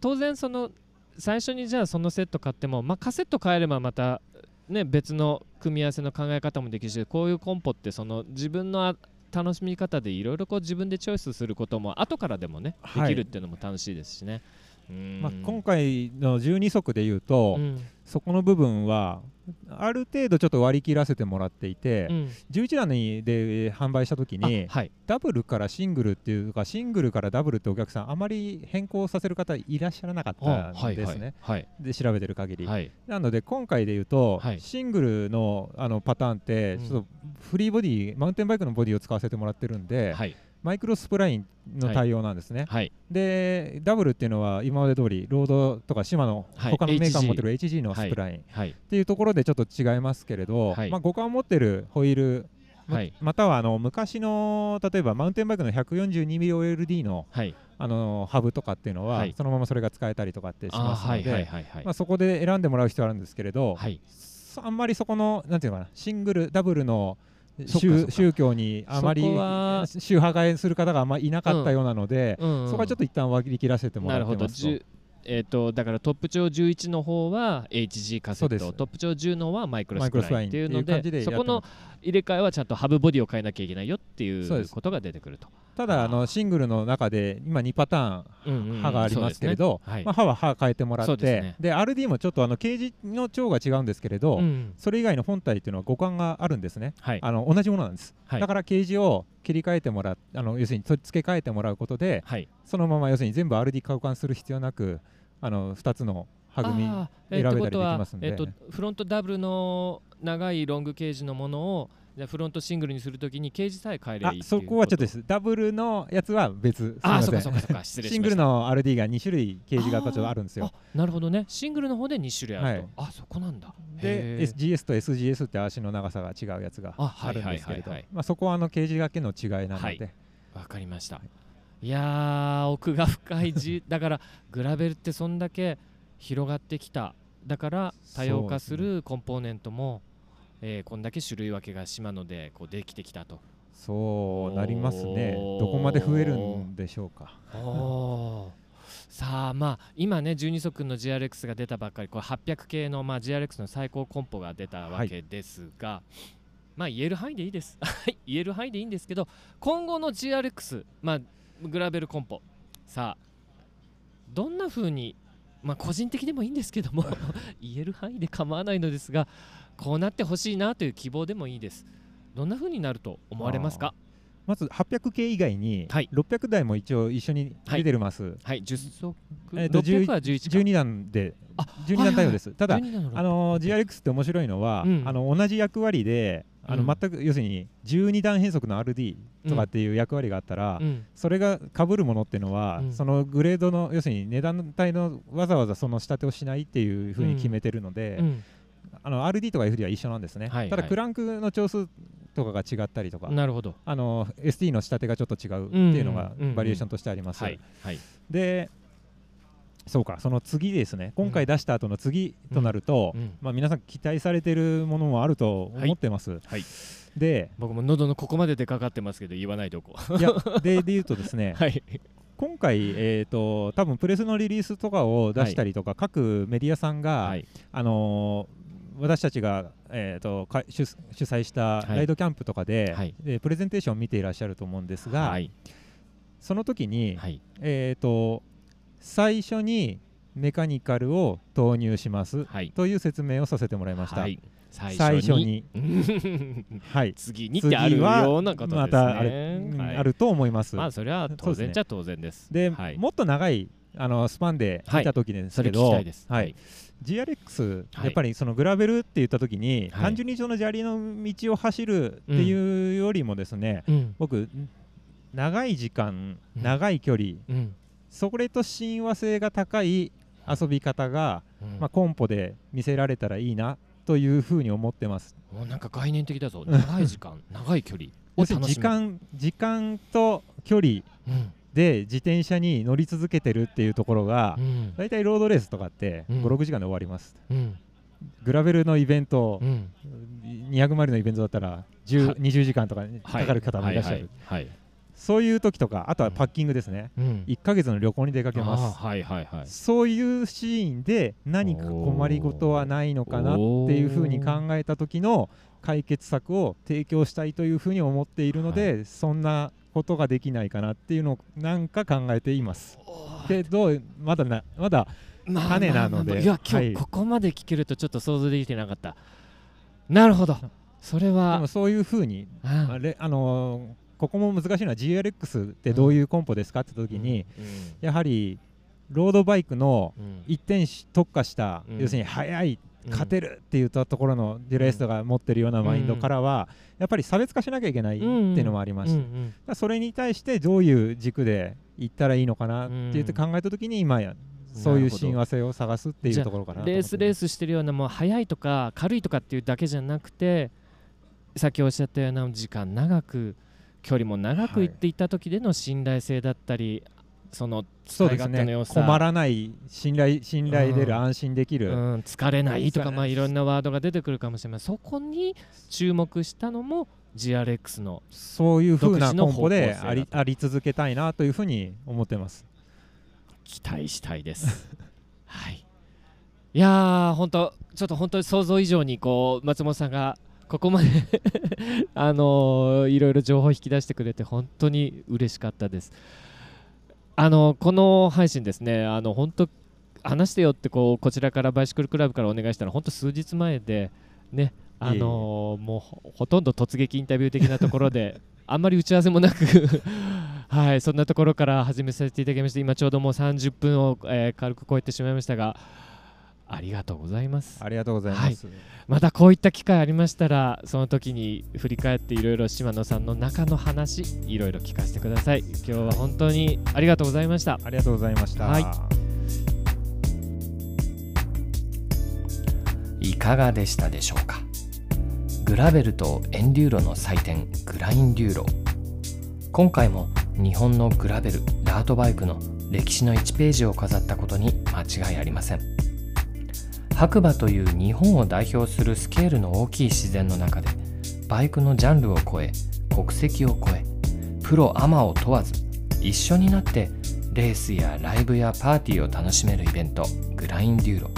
当然その最初にじゃあそのセット買っても、まあ、カセット変えればまた、ね、別の組み合わせの考え方もできるしこういうコンポってその自分のあ楽しみ方でいろいろこう自分でチョイスすることも後からでもねではい。きるっていうのも楽しいですしね。うん。まあ、今回の12足でいうと、うん。そこの部分はある程度ちょっと割り切らせてもらっていて、うん。11段にで販売した時に、あはい。ダブルからシングルっていうかシングルからダブルってお客さんあまり変更させる方いらっしゃらなかったんですね。はいはい。で調べてる限り、はい。なので今回で言うと、はい。シングルのあのパターンってうん。ちょっとフリーボディマウンテンバイクのボディを使わせてもらってるんで、はいマイクロスプラインの対応なんですね、はい。でダブルっていうのは今まで通りロードとかシマのはい。他のメーカー持ってる HG のスプライン、はい。っていうところでちょっと違いますけれど、はい。まあ、互換を持ってるホイールまはい。またはあの昔の例えばマウンテンバイクの 142mmOLD のはい。あのハブとかっていうのは、はい。そのままそれが使えたりとかってしますのでそこで選んでもらう必要あるんですけれど、はい。そあんまりそこのなんていうのかなシングルダブルの宗宗教にあまり宗派替えする方があんまりいなかったようなので、うんうん。そこはちょっと一旦割り切らせてもなるほどらってますと。えー、とだからトップ長11の方は HG カセット。トップ長10のはマイクロスプラインっていうのでそこの入れ替えはちゃんとハブボディを変えなきゃいけないよっていうことが出てくると。ただあのシングルの中で今2パターン刃がありますけれど、そうですね。はい。まあ、刃は刃変えてもらってですね。で RD もちょっとあのケージの長が違うんですけれど、うんそれ以外の本体っていうのは互換があるんですね、はい。あの同じものなんです、はい。だからケージを切り替えてもらうあの要するに取り付け替えてもらうことで、はい。そのまま要するに全部 RD 交換する必要なくあの2つの歯組み選べたりできますんで、えっとフロントダブルの長いロングケージのものをじゃあフロントシングルにするときにケージさえ変えればいいっていうあそこはちょっとです。ダブルのやつは別。あそうかそうかそうか。失礼しました。シングルの RD が2種類ケージがちょっとあるんですよ。なるほどね。シングルの方で2種類あると、はい。あそこなんだ。で SGS と SGS って足の長さが違うやつがああるんですけれど。そこはあのケージだけの違いなので、はい。わかりました。いやー奥が深いじ だからグラベルってそんだけ広がってきた。だから多様化するコンポーネントも、えーこんだけ種類分けが島野でこうできてきたと。そうなりますね。どこまで増えるんでしょうか。さあまあ今ね12足の GRX が出たばっかりこれ800系の、まあ、GRX の最高コンポが出たわけですが、まあ言える範囲でいいです。はい言える範囲でいいんですけど今後の GRX まあグラベルコンポ。さあどんな風にまあ個人的でもいいんですけども 言える範囲で構わないのですがこうなってほしいなという希望でもいいです。どんな風になると思われますか？まず800系以外に600台も一応一緒に出てるます、はい。10足えーと600は11か12段で12段対応です、はいはいただ、12段の600あの GRX って面白いのは、うん。あの同じ役割であのうん。全く要するに12段変速の RD とかっていう役割があったら、うん。それが被るものっていうのは、うん。そのグレードの要するに値段帯のわざわざその仕立てをしないっていうふうに決めてるので、うんあの RD とか FD は一緒なんですね、はいはい。ただクランクの調数とかが違ったりとか。なるほど。あの ST の仕立てがちょっと違うっていうのがバリエーションとしてあります、はいはい。でそうかその次ですね。今回出した後の次となると、うんうん。まあ、皆さん期待されてるものもあると思ってます、はい。で僕も喉のここまで出かかってますけど言わないでおこ。ういやでで言うとですね、はい。今回、えー、と多分プレスのリリースとかを出したりとか、各メディアさんが、あのー私たちが、えー、とか主主催したはい。ライドキャンプとかで,、はい。でプレゼンテーションを見ていらっしゃると思うんですが、はい。その時に、はい。えー、と最初にメカニカルを投入します、はい。という説明をさせてもらいました。はい。最初に。はい、次にってあるようなことですね。またあはい。あると思います。まあそれは当然。じゃ当然です。で、はい。もっと長いあのスパンで見た時ですけど、はい。はい GRX、はい。やっぱりそのグラベルって言った時に、はい。単純にその砂利の道を走るっていうよりもですね、うん。僕長い時間、うん。長い距離、うん。それと親和性が高い遊び方が、うん。まあ、コンポで見せられたらいいなというふうに思ってます。もうなんか概念的だぞ。長い時間長い距離を楽しむ。時間時間と距離うんで自転車に乗り続けてるっていうところが、うん。大体ロードレースとかってうん。56時間で終わります、うん。グラベルのイベント、うん。200マイルのイベントだったら10、はい。20時間とかかはい。かる方もいらっしゃる、はいはいはいそういう時とかあとはパッキングですね、うん。1ヶ月の旅行に出かけます、はいはいはい。そういうシーンで何か困りごとはないのかなっていうふうに考えた時の解決策を提供したいというふうに思っているので、そんなことができないかなっていうのをなんか考えています。けどまだなまだまあ種なので、いや今はい。日ここまで聞けるとちょっと想像できてなかった。なるほど。それではもそういうふうに、ああ。れあのーここも難しいのは GRX ってどういうコンポですかって時に、うんやはりロードバイクのうん。一点し特化した、うん。要するに速いうん勝てるって言ったところのデュライストが持ってるようなマインドからは、やっぱり差別化しなきゃいけないっていうのもありまして、うんうんだからそれに対してどういう軸で行ったらいいのかなって言って考えた時に今やそういう親和性を探すっていうところかなレースレースしてるようなもう速いとか軽いとかっていうだけじゃなくてさっきおっしゃったような時間長く距離も長く行っていった時での信頼性だったり、その使い勝手の良さ困らない信頼信頼出る、うん安心できる、うん、疲れないとか、まあ、いろんなワードが出てくるかもしれないそこに注目したのも GRX のそういうふうなコンポでありあり続けたいなというふうに思ってます。期待したいです。はい。いやー、本当ちょっと本当に想像以上にこう松本さんがここまで あのいろいろ情報引き出してくれて本当に嬉しかったです。あのこの配信ですね、あの本当話してよってこうこちらからバイシクルクラブからお願いしたら本当数日前でね、あのもうほほとんど突撃インタビュー的なところで あんまり打ち合わせもなく はいそんなところから始めさせていただきまして今ちょうどもう30分を、えー軽く超えてしまいましたがありがとうございます。ありがとうございます。はい。またこういった機会ありましたらその時に振り返っていろいろ島野さんの中の話いろいろ聞かせてください。今日は本当にありがとうございました。ありがとうございました。はい。いかがでしたでしょうか？グラベルとエンデューロの祭典グラインデューロ。今回も日本のグラベルダートバイクの歴史の1ページを飾ったことに間違いありません白馬という日本を代表するスケールの大きい自然の中でバイクのジャンルを超え国籍を超えプロアマを問わず一緒になってレースやライブやパーティーを楽しめるイベントグラインデューロ。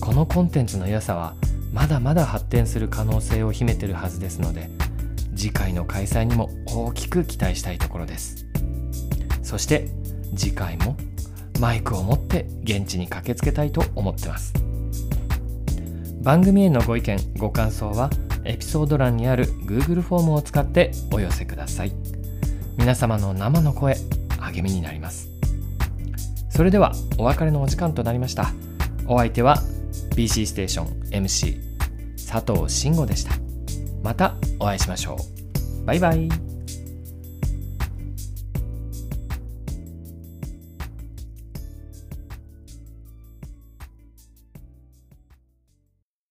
このコンテンツの良さはまだまだ発展する可能性を秘めてるはずですので次回の開催にも大きく期待したいところです。そして次回もマイクを持って現地に駆けつけたいと思ってます。番組へのご意見ご感想はエピソード欄にある Google フォームを使ってお寄せください。皆様の生の声励みになります。それではお別れのお時間となりました。お相手は BC ステーション MC 佐藤慎吾でした。またお会いしましょう。バイバイ。